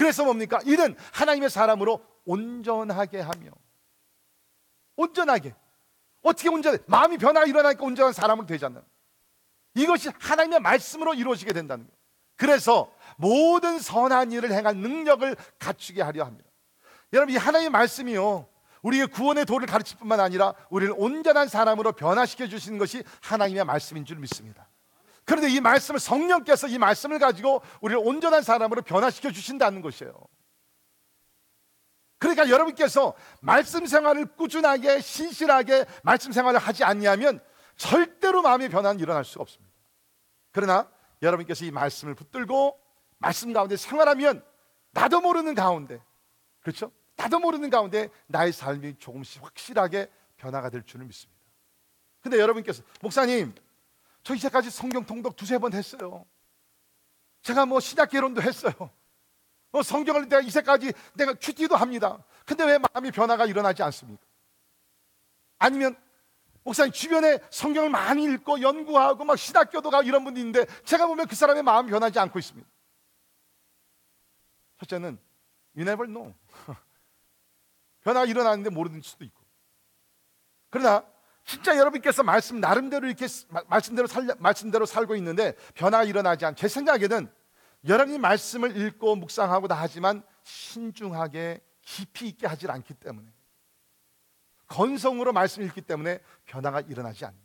그래서 뭡니까? 이는 하나님의 사람으로 온전하게 하며 온전하게 어떻게 온전해? 마음이 변화가 일어나니까 온전한 사람으로 되잖아요. 이것이 하나님의 말씀으로 이루어지게 된다는 거예요. 그래서 모든 선한 일을 행할 능력을 갖추게 하려 합니다. 여러분 이 하나님의 말씀이요. 우리의 구원의 도를 가르칠 뿐만 아니라 우리를 온전한 사람으로 변화시켜 주시는 것이 하나님의 말씀인 줄 믿습니다. 그런데 이 말씀을 성령께서 이 말씀을 가지고 우리를 온전한 사람으로 변화시켜 주신다는 것이에요. 그러니까 여러분께서 말씀 생활을 꾸준하게 신실하게 말씀 생활을 하지 않냐면 절대로 마음의 변화는 일어날 수가 없습니다. 그러나 여러분께서 이 말씀을 붙들고 말씀 가운데 생활하면 나도 모르는 가운데 그렇죠? 나도 모르는 가운데 나의 삶이 조금씩 확실하게 변화가 될 줄을 믿습니다. 근데 여러분께서 목사님 저 이제까지 성경 통독 두세 번 했어요. 제가 뭐 신약 개론도 했어요. 뭐 성경을 내가 이제까지 내가 큐티도 합니다. 근데 왜 마음이 변화가 일어나지 않습니까? 아니면 목사님 주변에 성경을 많이 읽고 연구하고 막 신학교도 가고 이런 분이 있는데 제가 보면 그 사람의 마음이 변하지 않고 있습니다. 첫째는 you never know. 변화가 일어나는데 모르는 수도 있고. 그러나 진짜 여러분께서 말씀 나름대로 이렇게 말씀대로 살 말씀대로 살고 있는데 변화가 일어나지 않. 제 생각에는 여러분이 말씀을 읽고 묵상하고 다 하지만 신중하게 깊이 있게 하질 않기 때문에 건성으로 말씀 읽기 때문에 변화가 일어나지 않는.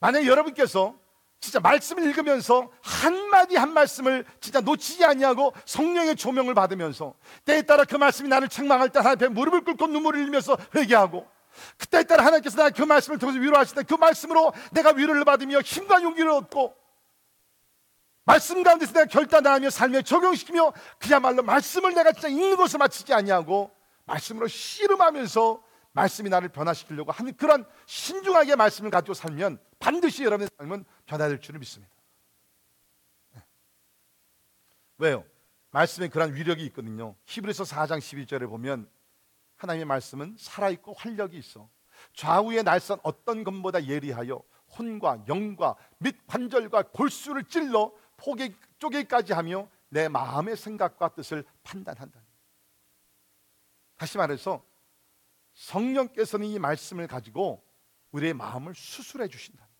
만약 여러분께서 진짜 말씀을 읽으면서 한마디 한 말씀을 진짜 놓치지 아니하고 성령의 조명을 받으면서 때에 따라 그 말씀이 나를 책망할 때 하나님 앞에 무릎을 꿇고 눈물을 흘리면서 회개하고 그때에 따라 하나님께서 나그 말씀을 통해서 위로하실 때 그 말씀으로 내가 위로를 받으며 힘과 용기를 얻고 말씀 가운데서 내가 결단하며 삶에 적용시키며 그야말로 말씀을 내가 진짜 읽는 것을 마치지 아니하고 말씀으로 씨름하면서 말씀이 나를 변화시키려고 하는 그런 신중하게 말씀을 가지고 살면 반드시 여러분의 삶은 변화될 줄을 믿습니다. 네. 왜요? 말씀에 그런 위력이 있거든요. 히브리서 4장 12절에 보면 하나님의 말씀은 살아있고 활력이 있어 좌우의 날선 어떤 것보다 예리하여 혼과 영과 및 관절과 골수를 찔러 포개 쪼개까지 하며 내 마음의 생각과 뜻을 판단한다. 다시 말해서 성령께서는 이 말씀을 가지고 우리의 마음을 수술해 주신다.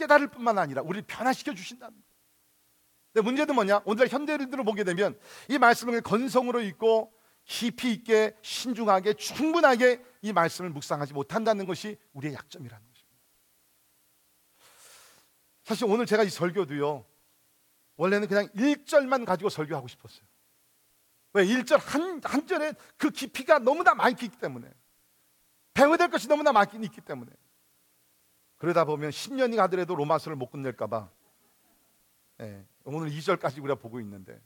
깨달을 뿐만 아니라 우리를 변화시켜 주신다. 근데 문제는 뭐냐? 오늘 현대인들을 보게 되면 이 말씀을 건성으로 읽고 깊이 있게 신중하게 충분하게 이 말씀을 묵상하지 못한다는 것이 우리의 약점이라는 것입니다. 사실 오늘 제가 이 설교도요. 원래는 그냥 1절만 가지고 설교하고 싶었어요. 왜? 1절 한, 한 절에 그 깊이가 너무나 많기 때문에 배워야 될 것이 너무나 많기 때문에 그러다 보면 10년이 가더라도 로마서를 못 끝낼까봐 네, 오늘 2절까지 우리가 보고 있는데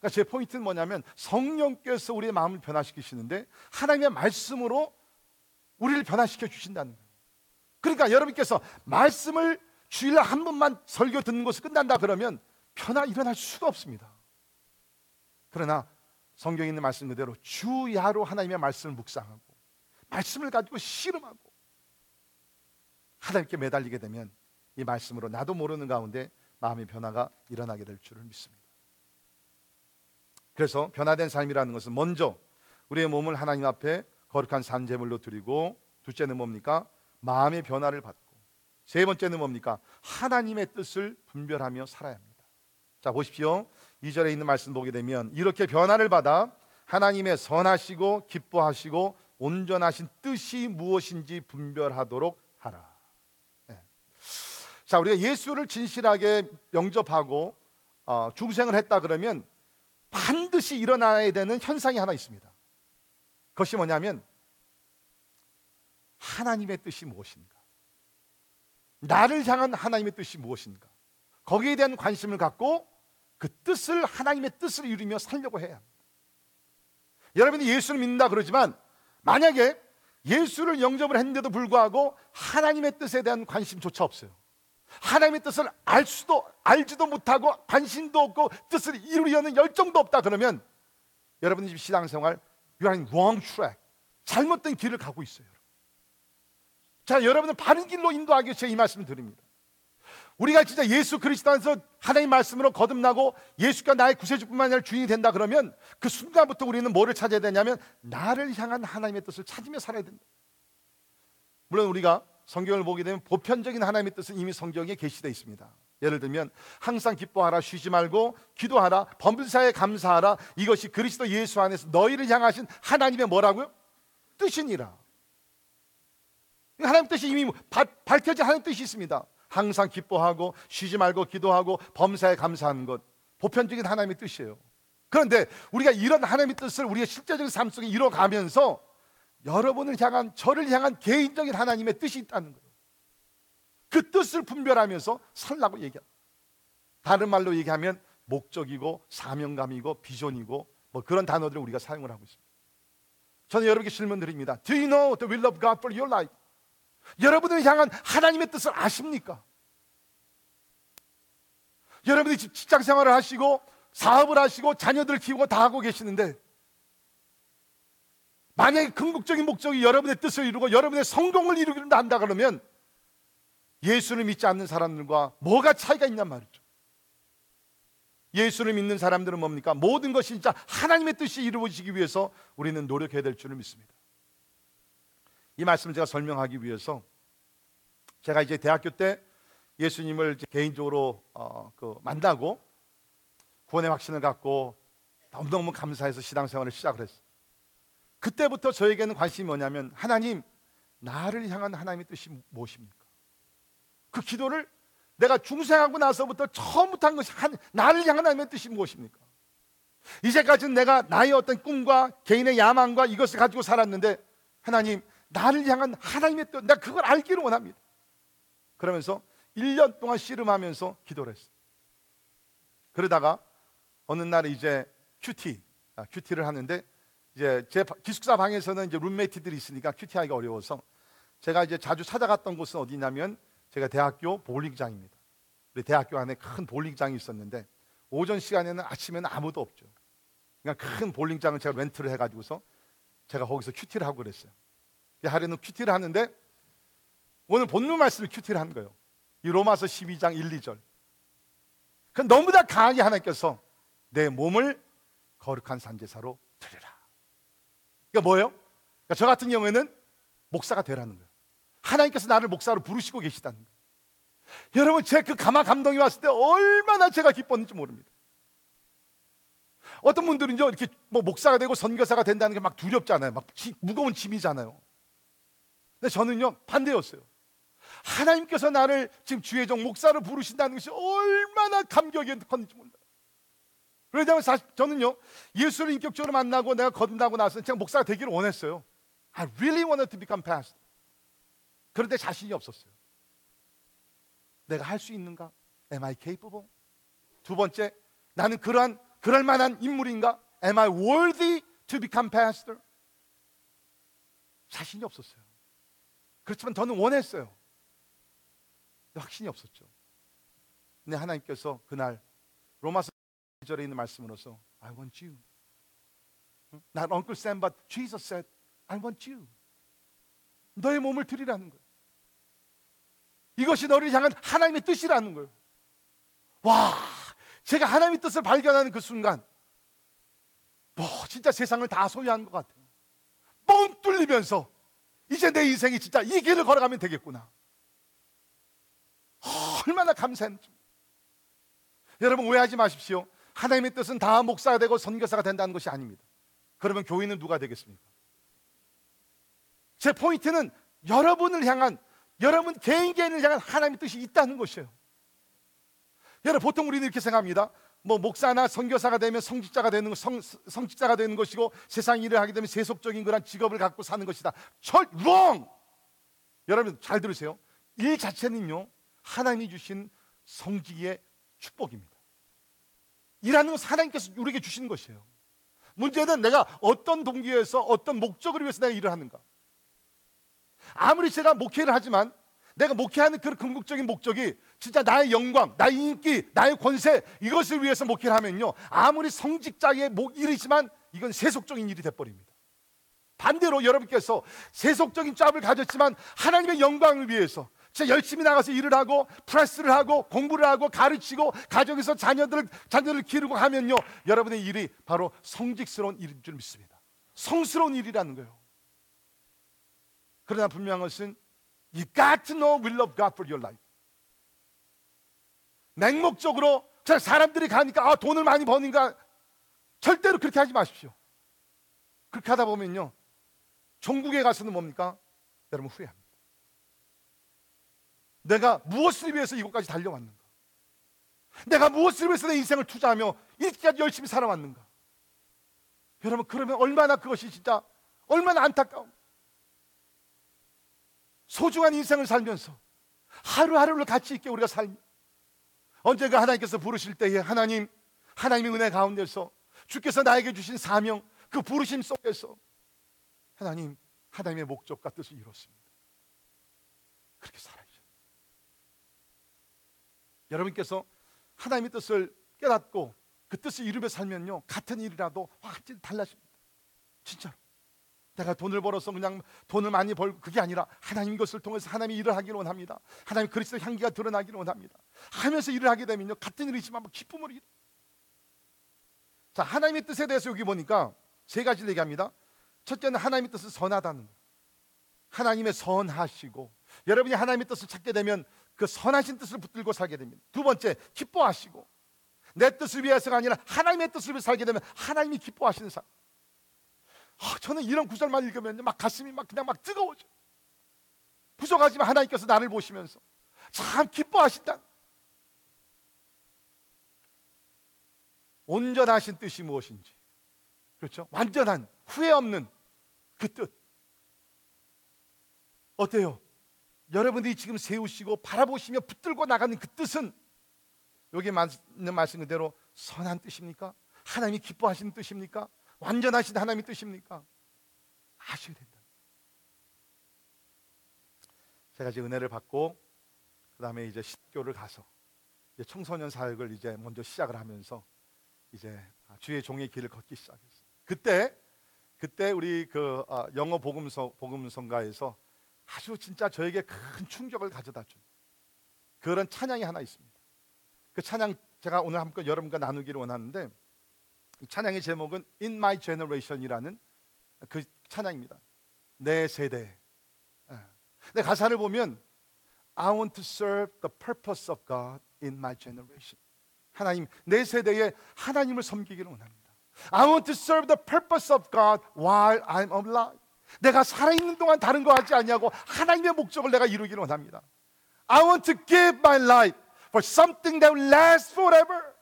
그러니까 제 포인트는 뭐냐면 성령께서 우리의 마음을 변화시키시는데 하나님의 말씀으로 우리를 변화시켜 주신다는 거예요. 그러니까 여러분께서 말씀을 주일날 한 번만 설교 듣는 것을 끝난다 그러면 변화 일어날 수가 없습니다. 그러나 성경에 있는 말씀 그대로 주야로 하나님의 말씀을 묵상하고 말씀을 가지고 씨름하고 하나님께 매달리게 되면 이 말씀으로 나도 모르는 가운데 마음의 변화가 일어나게 될 줄을 믿습니다. 그래서 변화된 삶이라는 것은 먼저 우리의 몸을 하나님 앞에 거룩한 산제물로 드리고 둘째는 뭡니까? 마음의 변화를 받고 세 번째는 뭡니까? 하나님의 뜻을 분별하며 살아야 합니다. 자 보십시오. 2절에 있는 말씀 보게 되면 이렇게 변화를 받아 하나님의 선하시고 기뻐하시고 온전하신 뜻이 무엇인지 분별하도록 하라. 네. 자, 우리가 예수를 진실하게 영접하고 어, 중생을 했다 그러면 반드시 일어나야 되는 현상이 하나 있습니다. 그것이 뭐냐면 하나님의 뜻이 무엇인가? 나를 향한 하나님의 뜻이 무엇인가? 거기에 대한 관심을 갖고 그 뜻을 하나님의 뜻을 이루며 살려고 해야 합니다. 여러분이 예수를 믿는다 그러지만 만약에 예수를 영접을 했는데도 불구하고 하나님의 뜻에 대한 관심조차 없어요. 하나님의 뜻을 알 수도 알지도 못하고 관심도 없고 뜻을 이루려는 열정도 없다 그러면 여러분 집 신앙생활 are wrong track 잘못된 길을 가고 있어요. 자, 여러분은 바른 길로 인도하기 위해 이 말씀을 드립니다. 우리가 진짜 예수 그리스도 안에서 하나님 말씀으로 거듭나고 예수가 나의 구세주뿐만 아니라 주인이 된다 그러면 그 순간부터 우리는 뭐를 찾아야 되냐면 나를 향한 하나님의 뜻을 찾으며 살아야 된다. 물론 우리가 성경을 보게 되면 보편적인 하나님의 뜻은 이미 성경에 게시되어 있습니다. 예를 들면 항상 기뻐하라 쉬지 말고 기도하라 범사에 감사하라 이것이 그리스도 예수 안에서 너희를 향하신 하나님의 뭐라고요? 뜻이니라. 하나님 뜻이 이미 바, 밝혀진 하나님 뜻이 있습니다. 항상 기뻐하고 쉬지 말고 기도하고 범사에 감사하는 것 보편적인 하나님의 뜻이에요. 그런데 우리가 이런 하나님의 뜻을 우리가 실제적인 삶 속에 이뤄가면서 여러분을 향한 저를 향한 개인적인 하나님의 뜻이 있다는 거예요. 그 뜻을 분별하면서 살라고 얘기합니다. 다른 말로 얘기하면 목적이고 사명감이고 비전이고 뭐 그런 단어들을 우리가 사용을 하고 있습니다. 저는 여러분께 질문 드립니다. Do you know the will of God for your life? 여러분을 향한 하나님의 뜻을 아십니까? 여러분이 직장 생활을 하시고 사업을 하시고 자녀들을 키우고 다 하고 계시는데 만약에 궁극적인 목적이 여러분의 뜻을 이루고 여러분의 성공을 이루기로 한다 그러면 예수를 믿지 않는 사람들과 뭐가 차이가 있냔 말이죠. 예수를 믿는 사람들은 뭡니까? 모든 것이 진짜 하나님의 뜻이 이루어지기 위해서 우리는 노력해야 될 줄을 믿습니다. 이 말씀을 제가 설명하기 위해서 제가 이제 대학교 때 예수님을 개인적으로 어, 그 만나고 구원의 확신을 갖고 너무너무 감사해서 신앙생활을 시작을 했어요. 그때부터 저에게는 관심이 뭐냐면 하나님 나를 향한 하나님의 뜻이 무엇입니까? 그 기도를 내가 중생하고 나서부터 처음부터 한 것이 한, 나를 향한 하나님의 뜻이 무엇입니까? 이제까지는 내가 나의 어떤 꿈과 개인의 야망과 이것을 가지고 살았는데 하나님 나를 향한 하나님의 뜻 내가 그걸 알기를 원합니다. 그러면서 1년 동안 씨름하면서 기도를 했어요. 그러다가 어느 날 이제 큐티, 아, 큐티를 하는데 이제 제 기숙사 방에서는 이제 룸메이트들이 있으니까 QT하기가 어려워서 제가 이제 자주 찾아갔던 곳은 어디냐면 제가 대학교 볼링장입니다. 우리 대학교 안에 큰 볼링장이 있었는데 오전 시간에는 아침에는 아무도 없죠. 그러니까 큰 볼링장을 제가 렌트를 해가지고서 제가 거기서 QT를 하고 그랬어요. 하루는 QT를 하는데 오늘 본문 말씀을 QT를 한 거예요. 이 로마서 12장 1, 2절. 그 너무나 강하게 하나님께서 내 몸을 거룩한 산제사로. 그러니까 뭐예요? 그러니까 저 같은 경우에는 목사가 되라는 거예요. 하나님께서 나를 목사로 부르시고 계시다는 거예요. 여러분 제 그 가마 감동이 왔을 때 얼마나 제가 기뻤는지 모릅니다. 어떤 분들은요 이렇게 뭐 목사가 되고 선교사가 된다는 게 막 두렵잖아요. 막 지, 무거운 짐이잖아요. 근데 저는요 반대였어요. 하나님께서 나를 지금 주의 종 목사로 부르신다는 것이 얼마나 감격이었는지 몰라요. 그러자면 사실 저는요 예수를 인격적으로 만나고 내가 거듭나고 나서 제가 목사가 되기를 원했어요. I really wanted to become pastor. 그런데 자신이 없었어요. 내가 할 수 있는가? Am I capable? 두 번째, 나는 그러한 그럴 만한 인물인가? Am I worthy to become pastor? 자신이 없었어요. 그렇지만 저는 원했어요. 확신이 없었죠. 근데 하나님께서 그날 로마서 1 절에 있는 말씀으로서 I want you. Not Uncle Sam, but Jesus said, I want you. 너의 몸을 드리라는 거예요. 이것이 너를 향한 하나님의 뜻이라는 거예요. 와, 제가 하나님의 뜻을 발견하는 그 순간, 뭐 진짜 세상을 다 소유한 것 같아요. 뻥 뚫리면서 이제 내 인생이 진짜 이 길을 걸어가면 되겠구나. 얼마나 감사한지. 여러분 오해하지 마십시오. 하나님의 뜻은 다 목사가 되고 선교사가 된다는 것이 아닙니다. 그러면 교회는 누가 되겠습니까? 제 포인트는 여러분을 향한 여러분 개인 개인을 향한 하나님의 뜻이 있다는 것이에요. 여러분 보통 우리는 이렇게 생각합니다. 뭐 목사나 선교사가 되면 성직자가 되는 성, 성직자가 되는 것이고 세상 일을 하게 되면 세속적인 그런 직업을 갖고 사는 것이다. 철 wrong. 여러분 잘 들으세요. 일 자체는요 하나님이 주신 성직의 축복입니다. 일하는 것은 하나님께서 우리에게 주신 것이에요. 문제는 내가 어떤 동기에서 어떤 목적을 위해서 내가 일을 하는가. 아무리 제가 목회를 하지만 내가 목회하는 그 궁극적인 목적이 진짜 나의 영광, 나의 인기, 나의 권세 이것을 위해서 목회를 하면요. 아무리 성직자의 일이지만 이건 세속적인 일이 돼버립니다. 반대로 여러분께서 세속적인 짭을 가졌지만 하나님의 영광을 위해서 진짜 열심히 나가서 일을 하고 프레스를 하고 공부를 하고 가르치고 가정에서 자녀들을 자녀를 기르고 하면요 여러분의 일이 바로 성직스러운 일인 줄 믿습니다. 성스러운 일이라는 거예요. 그러나 분명한 것은 you got to know will of God for your life. 맹목적으로 자 사람들이 가니까 아 돈을 많이 버니까 절대로 그렇게 하지 마십시오. 그렇게 하다 보면요 종국에 가서는 뭡니까? 여러분 후회합니다. 내가 무엇을 위해서 이곳까지 달려왔는가? 내가 무엇을 위해서 내 인생을 투자하며 이렇게까지 열심히 살아왔는가? 여러분 그러면 얼마나 그것이 진짜 얼마나 안타까움. 소중한 인생을 살면서 하루하루를 가치 있게 우리가 살며 언제가 하나님께서 부르실 때에 하나님 하나님의 은혜 가운데서 주께서 나에게 주신 사명 그 부르심 속에서 하나님 하나님의 목적과 뜻을 이뤘습니다. 그렇게 살아야죠. 여러분께서 하나님의 뜻을 깨닫고 그 뜻을 이루며 살면요 같은 일이라도 완전히 달라집니다. 진짜로. 내가 돈을 벌어서 그냥 돈을 많이 벌고 그게 아니라 하나님 것을 통해서 하나님이 일을 하기를 원합니다. 하나님 그리스도 향기가 드러나기를 원합니다. 하면서 일을 하게 되면요 같은 일이지만 기쁨을 이루. 자 하나님의 뜻에 대해서 여기 보니까 세 가지를 얘기합니다. 첫째는 하나님의 뜻은 선하다는 거. 하나님의 선하시고 여러분이 하나님의 뜻을 찾게 되면 그 선하신 뜻을 붙들고 살게 됩니다. 두 번째 기뻐하시고 내 뜻을 위해서가 아니라 하나님의 뜻을 위해 살게 되면 하나님이 기뻐하시는 삶. 아, 저는 이런 구절만 읽으면 막 가슴이 막 그냥 막 뜨거워져. 부족하지만 하나님께서 나를 보시면서 참 기뻐하신다. 온전하신 뜻이 무엇인지. 그렇죠? 완전한 후회 없는 그 뜻. 어때요? 여러분들이 지금 세우시고 바라보시며 붙들고 나가는 그 뜻은 여기 맞는 말씀 그대로 선한 뜻입니까? 하나님이 기뻐하시는 뜻입니까? 완전하신 하나님의 뜻입니까? 아셔야 된다. 제가 이제 은혜를 받고 그 다음에 이제 십교를 가서 이제 청소년 사역을 이제 먼저 시작을 하면서 이제 주의 종의 길을 걷기 시작했어요. 그때 그때 우리 그 아, 영어 복음서 복음성가에서 아주 진짜 저에게 큰 충격을 가져다 준 그런 찬양이 하나 있습니다. 그 찬양 제가 오늘 함께 여러분과 나누기를 원하는데 찬양의 제목은 In My Generation이라는 그 찬양입니다. 내 세대. 예. 근데 가사를 보면 I want to serve the purpose of God in my generation. 하나님 내 세대에 하나님을 섬기기를 원합니다. I want to serve the purpose of God while I'm alive. 내가 살아있는 동안 다른 거 하지 않냐고 하나님의 목적을 내가 이루기를 원합니다. I want to give my life for something that will last forever.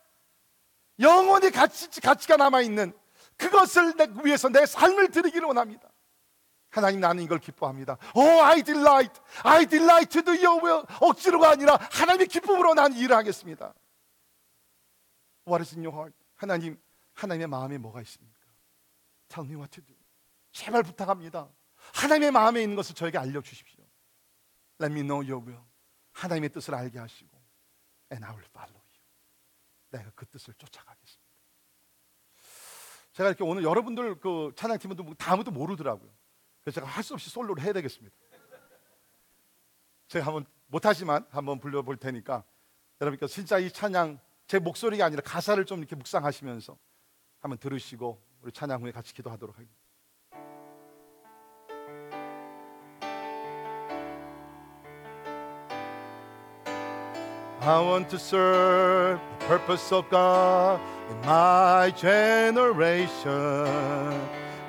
영원히 가치, 가치가 남아있는 그것을 위해서 내 삶을 드리기를 원합니다. 하나님 나는 이걸 기뻐합니다. Oh, I delight. I delight to do your will. 억지로가 아니라 하나님의 기쁨으로 난 일을 하겠습니다. What is in your heart? 하나님, 하나님의 마음에 뭐가 있습니까? Tell me what to do. 제발 부탁합니다. 하나님의 마음에 있는 것을 저에게 알려주십시오. Let me know your will. 하나님의 뜻을 알게 하시고 And I will follow you. 내가 그 뜻을 쫓아가겠습니다. 제가 이렇게 오늘 여러분들 그 찬양팀은 다 아무도 모르더라고요. 그래서 제가 할 수 없이 솔로를 해야 되겠습니다. 제가 한번 못하지만 한번 불러볼 테니까 여러분께서 진짜 이 찬양 제 목소리가 아니라 가사를 좀 이렇게 묵상하시면서 한번 들으시고 우리 찬양 후에 같이 기도하도록 하겠습니다. I want to serve the purpose of God in my generation.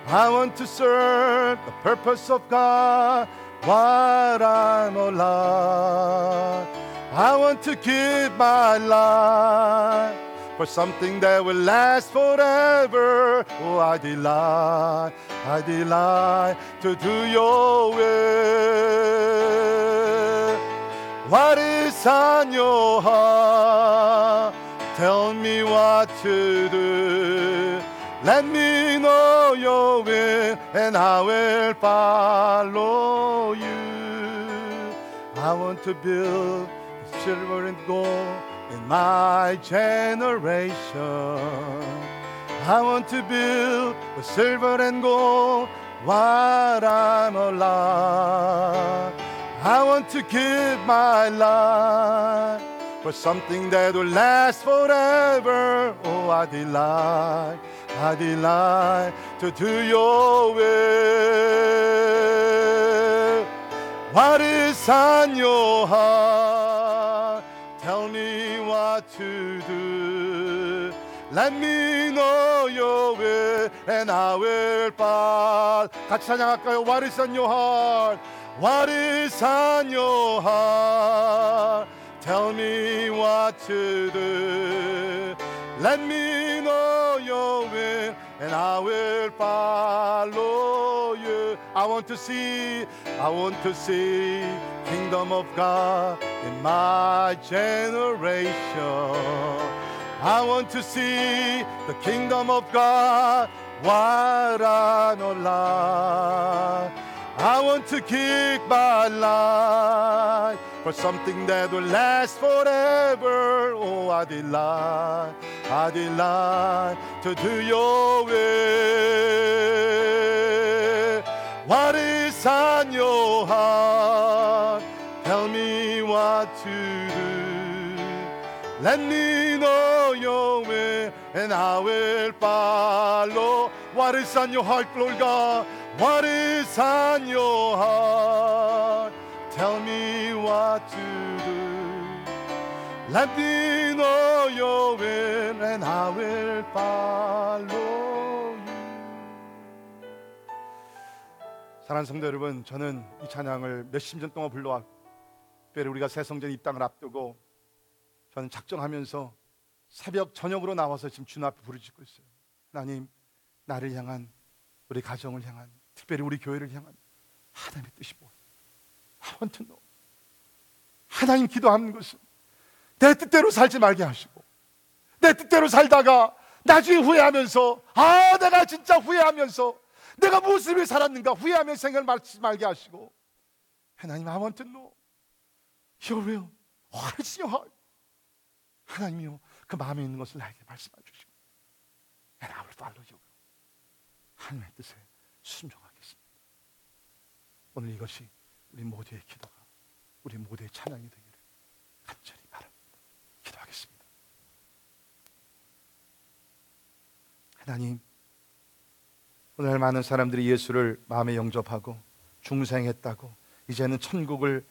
I want to serve the purpose of God while I'm alive. I want to give my life for something that will last forever. Oh, I delight, I delight to do your will. What is on your heart? Tell me what to do. Let me know your will, and I will follow you. I want to build silver and gold in my generation. I want to build with silver and gold while I'm alive. I want to give my life for something that will last forever. Oh, I delight, I delight to do your will. What is on your heart? Tell me what what to do. Let me know your way and I will follow. 같이 찬양할까요? What is on your heart? What is on your heart? Tell me what to do. Let me know your will and I will follow you. I want to see, I want to see kingdom of God in my generation. I want to see the kingdom of God I'm alive. I want to give my life for something that will last forever. Oh, I delight, I delight to do your will. What is on your heart? Tell me what to do. Let me know your way, and I will follow. What is on your heart, Lord God? What is on your heart? Tell me what to do. Let me know your will, and I will follow you. 사랑하는 성도 여러분, 저는 이 찬양을 몇십 년 동안 불러왔고, 특별히 우리가 새 성전 입당을 앞두고 저는 작정하면서 새벽 저녁으로 나와서 지금 주님 앞에 부르짖고 있어요. 하나님, 나를 향한 우리 가정을 향한 특별히 우리 교회를 향한 하나님의 뜻이 뭐예요? I want to know. 하나님 기도하는 것은 내 뜻대로 살지 말게 하시고 내 뜻대로 살다가 나중에 후회하면서 아 내가 진짜 후회하면서 내가 무엇을 위해 살았는가 후회하며 생각을 말지 말게 하시고 하나님 I want to know your will what is your heart 하나님이요 그 마음에 있는 것을 나에게 말씀해 주시고 and I will follow you 하나님의 뜻에 순종하겠습니다. 오늘 이것이 우리 모두의 기도가 우리 모두의 찬양이 되기를 간절히 바랍니다. 기도하겠습니다. 하나님 오늘 많은 사람들이 예수를 마음에 영접하고 중생했다고 이제는 천국을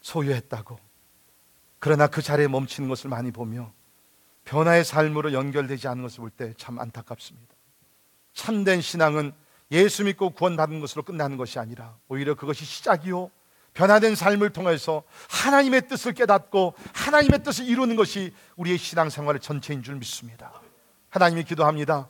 소유했다고 그러나 그 자리에 멈추는 것을 많이 보며 변화의 삶으로 연결되지 않은 것을 볼 때 참 안타깝습니다. 참된 신앙은 예수 믿고 구원받은 것으로 끝나는 것이 아니라 오히려 그것이 시작이요. 변화된 삶을 통해서 하나님의 뜻을 깨닫고 하나님의 뜻을 이루는 것이 우리의 신앙생활의 전체인 줄 믿습니다. 하나님이 기도합니다.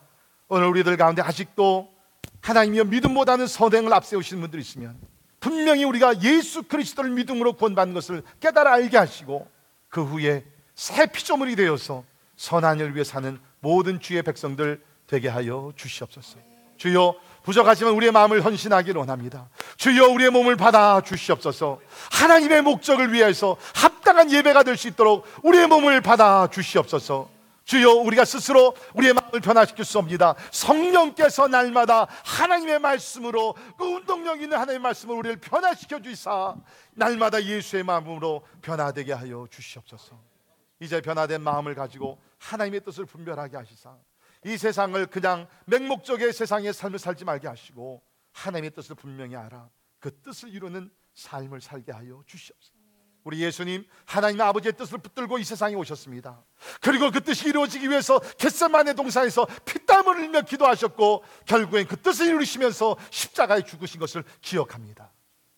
오늘 우리들 가운데 아직도 하나님이여 믿음보다는 선행을 앞세우시는 분들이 있으면 분명히 우리가 예수 그리스도를 믿음으로 구원받는 것을 깨달아 알게 하시고 그 후에 새 피조물이 되어서 선한 일 위해 사는 모든 주의 백성들 되게 하여 주시옵소서. 주여 부족하지만 우리의 마음을 헌신하기를 원합니다. 주여 우리의 몸을 받아 주시옵소서. 하나님의 목적을 위해서 합당한 예배가 될 수 있도록 우리의 몸을 받아 주시옵소서. 주여 우리가 스스로 우리의 마음을 변화시킬 수 없습니다. 성령께서 날마다 하나님의 말씀으로 그 운동력 있는 하나님의 말씀으로 우리를 변화시켜 주시사 날마다 예수의 마음으로 변화되게 하여 주시옵소서. 이제 변화된 마음을 가지고 하나님의 뜻을 분별하게 하시사 이 세상을 그냥 맹목적의 세상의 삶을 살지 말게 하시고 하나님의 뜻을 분명히 알아 그 뜻을 이루는 삶을 살게 하여 주시옵소서. 우리 예수님 하나님의 아버지의 뜻을 붙들고 이 세상에 오셨습니다. 그리고 그 뜻이 이루어지기 위해서 겟세만의 동산에서 피땀을 흘리며 기도하셨고 결국엔 그 뜻을 이루시면서 십자가에 죽으신 것을 기억합니다.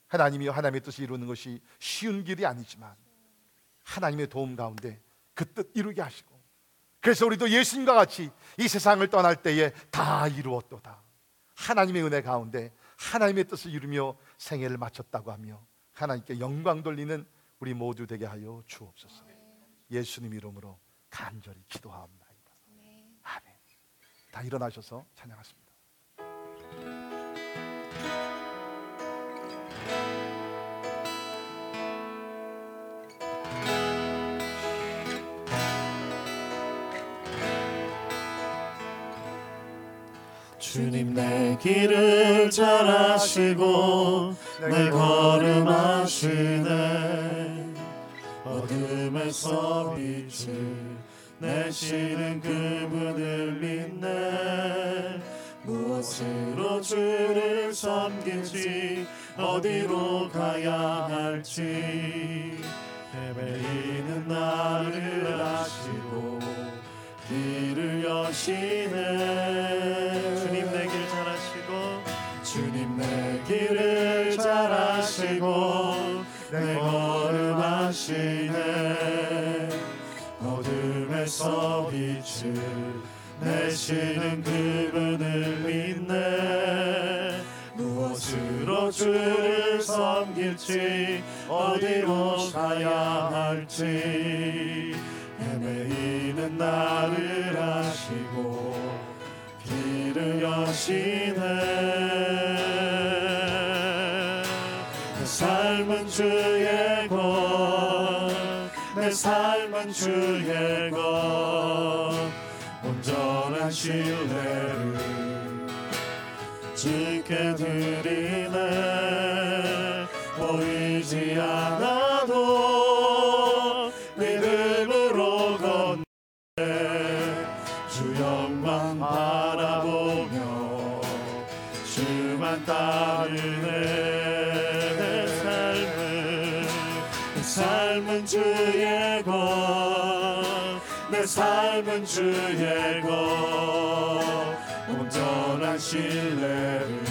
하나님이 하나님의 뜻을 이루는 것이 쉬운 길이 아니지만 하나님의 도움 가운데 그 뜻 이루게 하시고 그래서 우리도 예수님과 같이 이 세상을 떠날 때에 다 이루었도다. 하나님의 은혜 가운데 하나님의 뜻을 이루며 생애를 마쳤다고 하며 하나님께 영광 돌리는 우리 모두 되게 하여 주옵소서. 예수님 이름으로 간절히 기도하옵나이다. 아멘. 다 일어나셔서 찬양하십니다. 주님 내 길을 잘 아시고 내 걸음 아시네. 어둠에서 빛을 내시는 그분을 믿네. 무엇으로 주를 섬길지 어디로 가야 할지. 헤매이는 나를 아시고 길을 여시네 내 길을 잘하시고 내 걸음 하시네. 어둠에서 빛을 내시는 그분을 믿네. 무엇으로 주를 섬길지 어디로 가야 할지. 헤매이는 나를 아시고 길을 여시네 주의 것내 삶은 주의 것. 온전한 신뢰를 지게 드리네. 보이지 않아 삶은 주의 것 온전한 신뢰를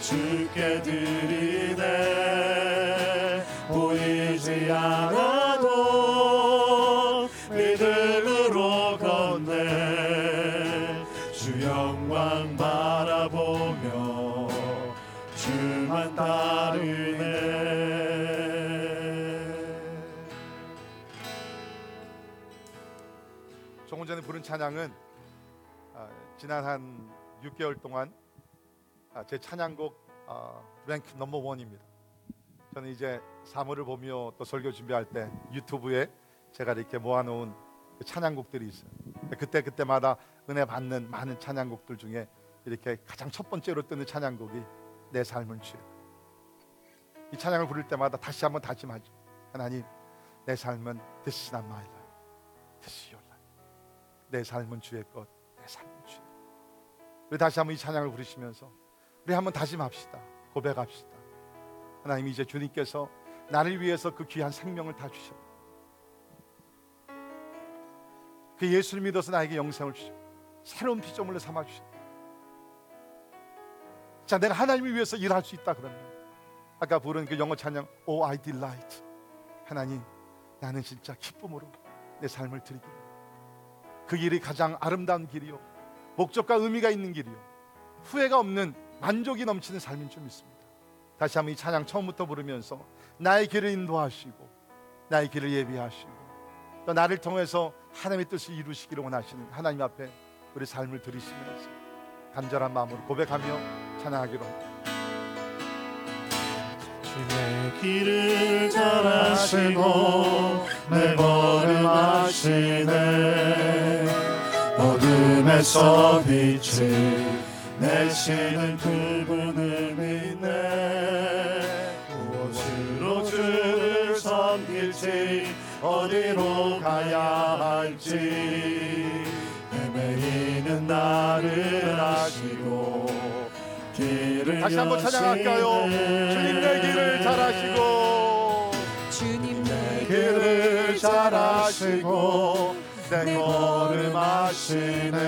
주께 드리네 보이지 않아 부른 찬양은 아, 지난 한 6개월 동안 아, 제 찬양곡 아, 랭크 넘버 원입니다. 저는 이제 사물을 보며 또 설교 준비할 때 유튜브에 제가 이렇게 모아놓은 그 찬양곡들이 있어요. 그때 그때마다 은혜 받는 많은 찬양곡들 중에 이렇게 가장 첫 번째로 뜨는 찬양곡이 내 삶은 주의. 이 찬양을 부를 때마다 다시 한번 다짐하죠. 하나님, 내 삶은 This is not. 내 삶은 주의 것, 내 삶은 주의. 것. 우리 다시 한번 이 찬양을 부르시면서 우리 한번 다짐합시다. 고백합시다. 하나님 이제 주님께서 나를 위해서 그 귀한 생명을 다 주셨. 그 예수를 믿어서 나에게 영생을 주셨. 새로운 피조물로 삼아 주셨. 자, 내가 하나님을 위해서 일할 수 있다 그러면 아까 부른 그 영어 찬양 Oh I delight 하나님 나는 진짜 기쁨으로 내 삶을 드리기를 그 길이 가장 아름다운 길이요. 목적과 의미가 있는 길이요. 후회가 없는 만족이 넘치는 삶인 줄 믿습니다. 다시 한번 이 찬양 처음부터 부르면서 나의 길을 인도하시고 나의 길을 예비하시고 또 나를 통해서 하나님의 뜻을 이루시기를 원하시는 하나님 앞에 우리 삶을 드리시면서 간절한 마음으로 고백하며 찬양하기로 합니다 주의 길을 잘하시고 내 걸음 하시네. 어둠에서 빛을 내시는 그분을 믿네. 무엇으로 주를 섬길지 어디로 가야 할지 헤매이는 나를 아시고 다시 한번 찬양할까요? 주님 내 길을 잘하시고 주님 내 길을 잘하시고 내 걸음 하시네.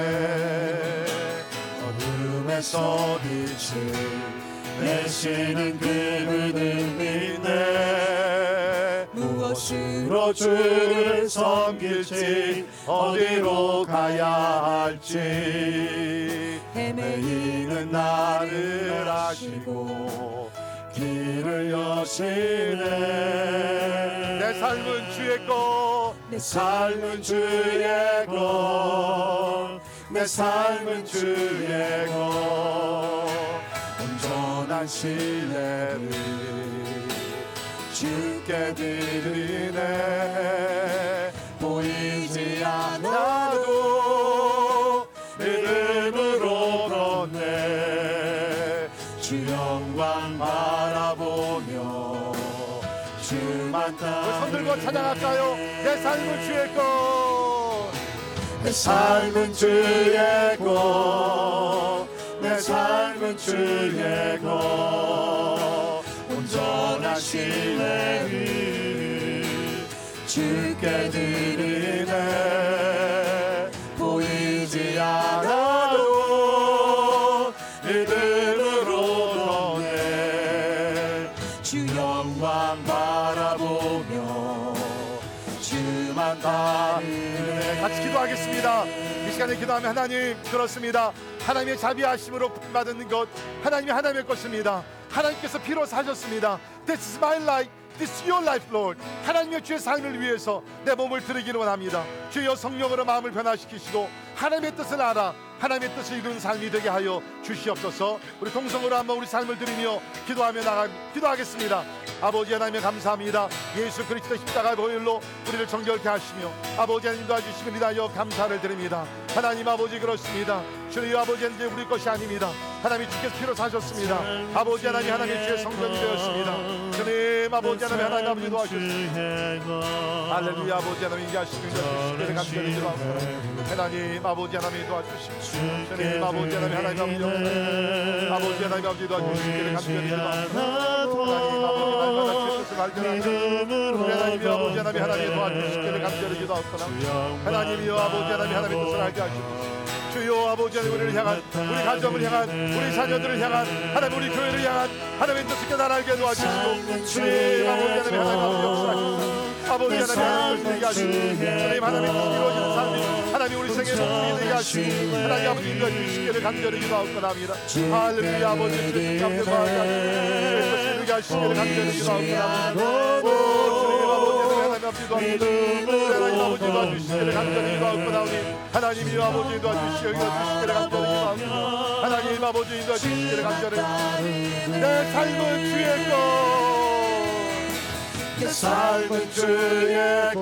어둠에서 빛을 내시는 그분을 믿네. 무엇으로 주를 섬길지 어디로 가야 할지 헤매이는 나를 아시고 길을 여시네. 내 삶은 주의 것. 내 삶은 주의 것, 내 삶은 주의 것, 온전한 신뢰를 주께 드리네. 손 들고 찬양할까요? 내 삶은 주의 것. 내 삶은 주의 것, 내 삶은 주의 것, 온전한 신뢰를 주께 드리네 같이 기도하겠습니다. 이 시간에 기도하면 하나님 그렇습니다. 하나님의 자비하심으로 받은 것 하나님이 하나님의 것입니다. 하나님께서 피로 사셨습니다. This is my life. This is your life, Lord. 하나님의 주의 삶을 위해서 내 몸을 드리기를 원합니다. 주여 성령으로 마음을 변화시키시고 하나님의 뜻을 알아 하나님의 뜻을 이루는 삶이 되게 하여 주시옵소서. 우리 동성으로 한번 우리 삶을 드리며 기도하며 나가 기도하겠습니다. 아버지 하나님 감사합니다. 예수 그리스도 십자가 보혈로 우리를 정결케 하시며 아버지 하나님 도와주시면 이다여 감사를 드립니다. 하나님 아버지 그렇습니다. 주여 아버지 이제 우리 것이 아닙니다. 하나님이 주께서 피로 사셨습니다. 아버지 하나님 하나님의 주의 성전이 되었습니다. 주님 아버지 하나님 하나님 아버지 도와주시옵소서. 할렐루야 아버지 하나님 이제 하시는 주님의 감사를 기도하고 하나님 아버지 하나님 도와주시고 주님 아버지 하나님 하나님 아버지 아버지 하나님 아버지 도와주시기를 간절히 기도하고 하나님 아버지 뜻을 발견하며 우리 하나님이 아버지 하나님 하나님 도와주시기를 간절히 기도하옵소서 하나님이여 아버지 하나님 하나님의 뜻을 알게 하시고 주여 아버지 하나님 우리를 향한 우리 가정을 향한 우리 자녀들을 향한 하나님 우리 교회를 향한 하나님의 뜻을 알게 도와주시고 주님 아버지 하나님 하나님 아버지 역사하시고 아버지 하나님 하나님 하시고 주님 하나님 이루어지는 삶이 하나님 우리 목적이 되게 하시고 하나님 아버지 인도해 주시기를 간절히 기도하옵나합니다 할렐루야 아버지 주님 주의 뜻이 되게 하시기를 간절히 기도하옵나합니다 아버지 하나님 아버지 도와주시고 하나님 아버지 도와주시기를 간절히 기도하옵나오니 하나님이 아버지 도와주시기를 간절히 기도하옵나오니 하나님 아버지 도와주시기를 간절히 내 삶은 주의 것내 삶은 주의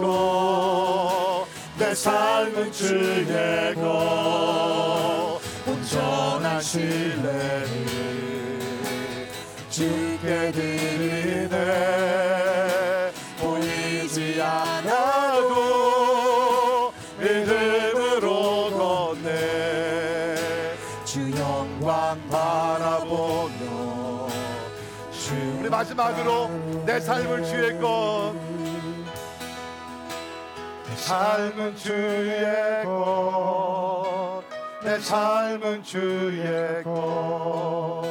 것내 삶은 주의 것 온전한 신뢰를 주께 드리네 마지막으로 내 삶을 주의 것. 삶은 주의 것 내 삶은 주의 것.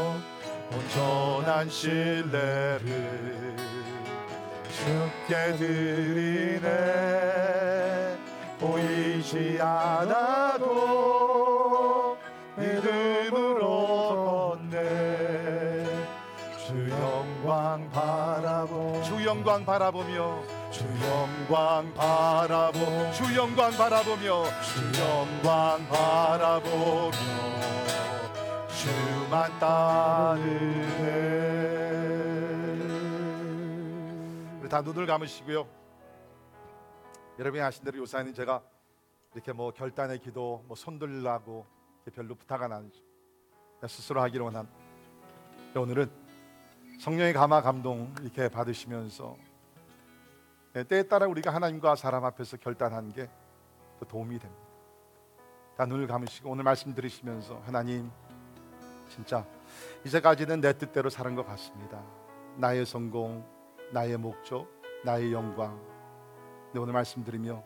온전한 신뢰를 주께 드리네. 보이지 않아도 영광 바라보며 주 영광 바라보 주 영광 바라보며 주 영광 바라보며 주만 따르네. 우리 다 눈을 감으시고요. 여러분이 아신 대로 요사님 제가 이렇게 뭐 결단의 기도 뭐 손들라고 별로 부탁 안 하죠 스스로 하기로 원한 오늘은 성령의 감화 감동 이렇게 받으시면서 네, 때에 따라 우리가 하나님과 사람 앞에서 결단한 게 또 도움이 됩니다. 다 눈을 감으시고 오늘 말씀 들으시면서 하나님 진짜 이제까지는 내 뜻대로 사는 것 같습니다. 나의 성공, 나의 목적, 나의 영광. 네, 오늘 말씀 들으며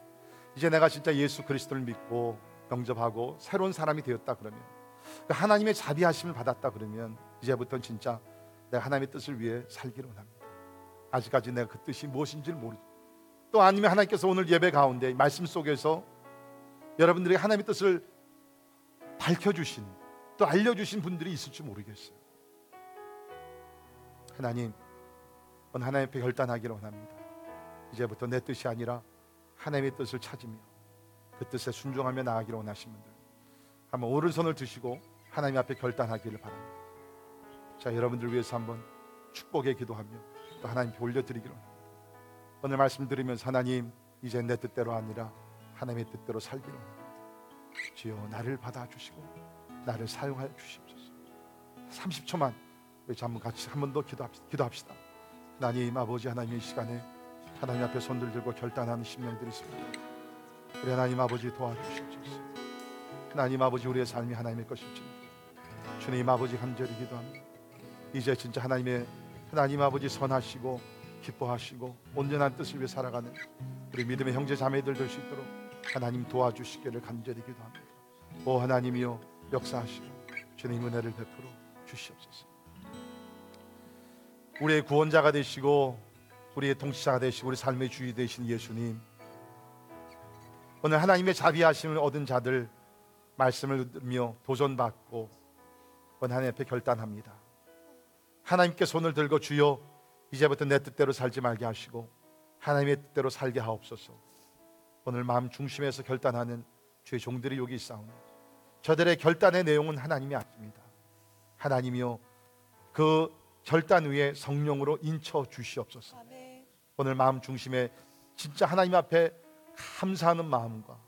이제 내가 진짜 예수 그리스도를 믿고 영접하고 새로운 사람이 되었다 그러면 그 하나님의 자비하심을 받았다 그러면 이제부터는 진짜 내가 하나님의 뜻을 위해 살기를 원합니다. 아직까지 내가 그 뜻이 무엇인지를 모르죠. 또 아니면 하나님께서 오늘 예배 가운데 말씀 속에서 여러분들에게 하나님의 뜻을 밝혀주신 또 알려주신 분들이 있을지 모르겠어요. 하나님, 오늘 하나님 앞에 결단하기를 원합니다. 이제부터 내 뜻이 아니라 하나님의 뜻을 찾으며 그 뜻에 순종하며 나아가기를 원하신 분들 한번 오른손을 드시고 하나님 앞에 결단하기를 바랍니다. 자, 여러분들 위해서 한번 축복의 기도하며 또 하나님께 올려드리기로 합니다. 오늘 말씀 들으면서 하나님 이제 내 뜻대로 아니라 하나님의 뜻대로 살기로 합니다. 주여 나를 받아주시고 나를 사용하여 주시옵소서. 30초만 우리 한번 같이 한 번 더 기도합시다. 기도합시다. 하나님 아버지 하나님의 시간에 하나님 앞에 손들 들고 결단하는 심령들이 있습니다. 우리 하나님 아버지 도와주시옵소서. 하나님 아버지 우리의 삶이 하나님의 것일지니 주님 아버지 간절히 기도합니다. 이제 진짜 하나님의 하나님 아버지 선하시고 기뻐하시고 온전한 뜻을 위해 살아가는 우리 믿음의 형제 자매들 될 수 있도록 하나님 도와주시기를 간절히 기도합니다. 오 하나님이여 역사하시고 주님 은혜를 베풀어 주시옵소서. 우리의 구원자가 되시고 우리의 통치자가 되시고 우리 삶의 주인 되신 예수님 오늘 하나님의 자비하심을 얻은 자들 말씀을 들으며 도전받고 하나님 앞에 결단합니다. 하나님께 손을 들고 주여 이제부터 내 뜻대로 살지 말게 하시고 하나님의 뜻대로 살게 하옵소서. 오늘 마음 중심에서 결단하는 주의 종들이 여기 있사오니 저들의 결단의 내용은 하나님이 아십니다. 하나님이요 그 결단 위에 성령으로 인쳐 주시옵소서. 오늘 마음 중심에 진짜 하나님 앞에 감사하는 마음과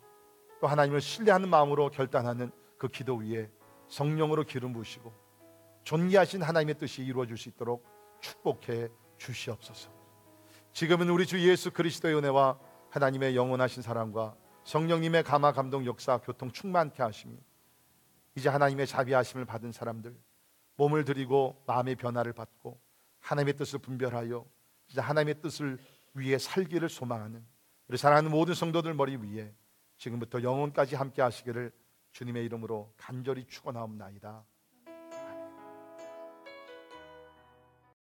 또 하나님을 신뢰하는 마음으로 결단하는 그 기도 위에 성령으로 기름 부으시고 존귀하신 하나님의 뜻이 이루어질 수 있도록 축복해 주시옵소서. 지금은 우리 주 예수 그리스도의 은혜와 하나님의 영원하신 사랑과 성령님의 감화 감동 역사 교통 충만케 하심이 이제 하나님의 자비하심을 받은 사람들 몸을 들이고 마음의 변화를 받고 하나님의 뜻을 분별하여 진짜 하나님의 뜻을 위해 살기를 소망하는 우리 사랑하는 모든 성도들 머리 위에 지금부터 영원까지 함께 하시기를 주님의 이름으로 간절히 축원하옵나이다.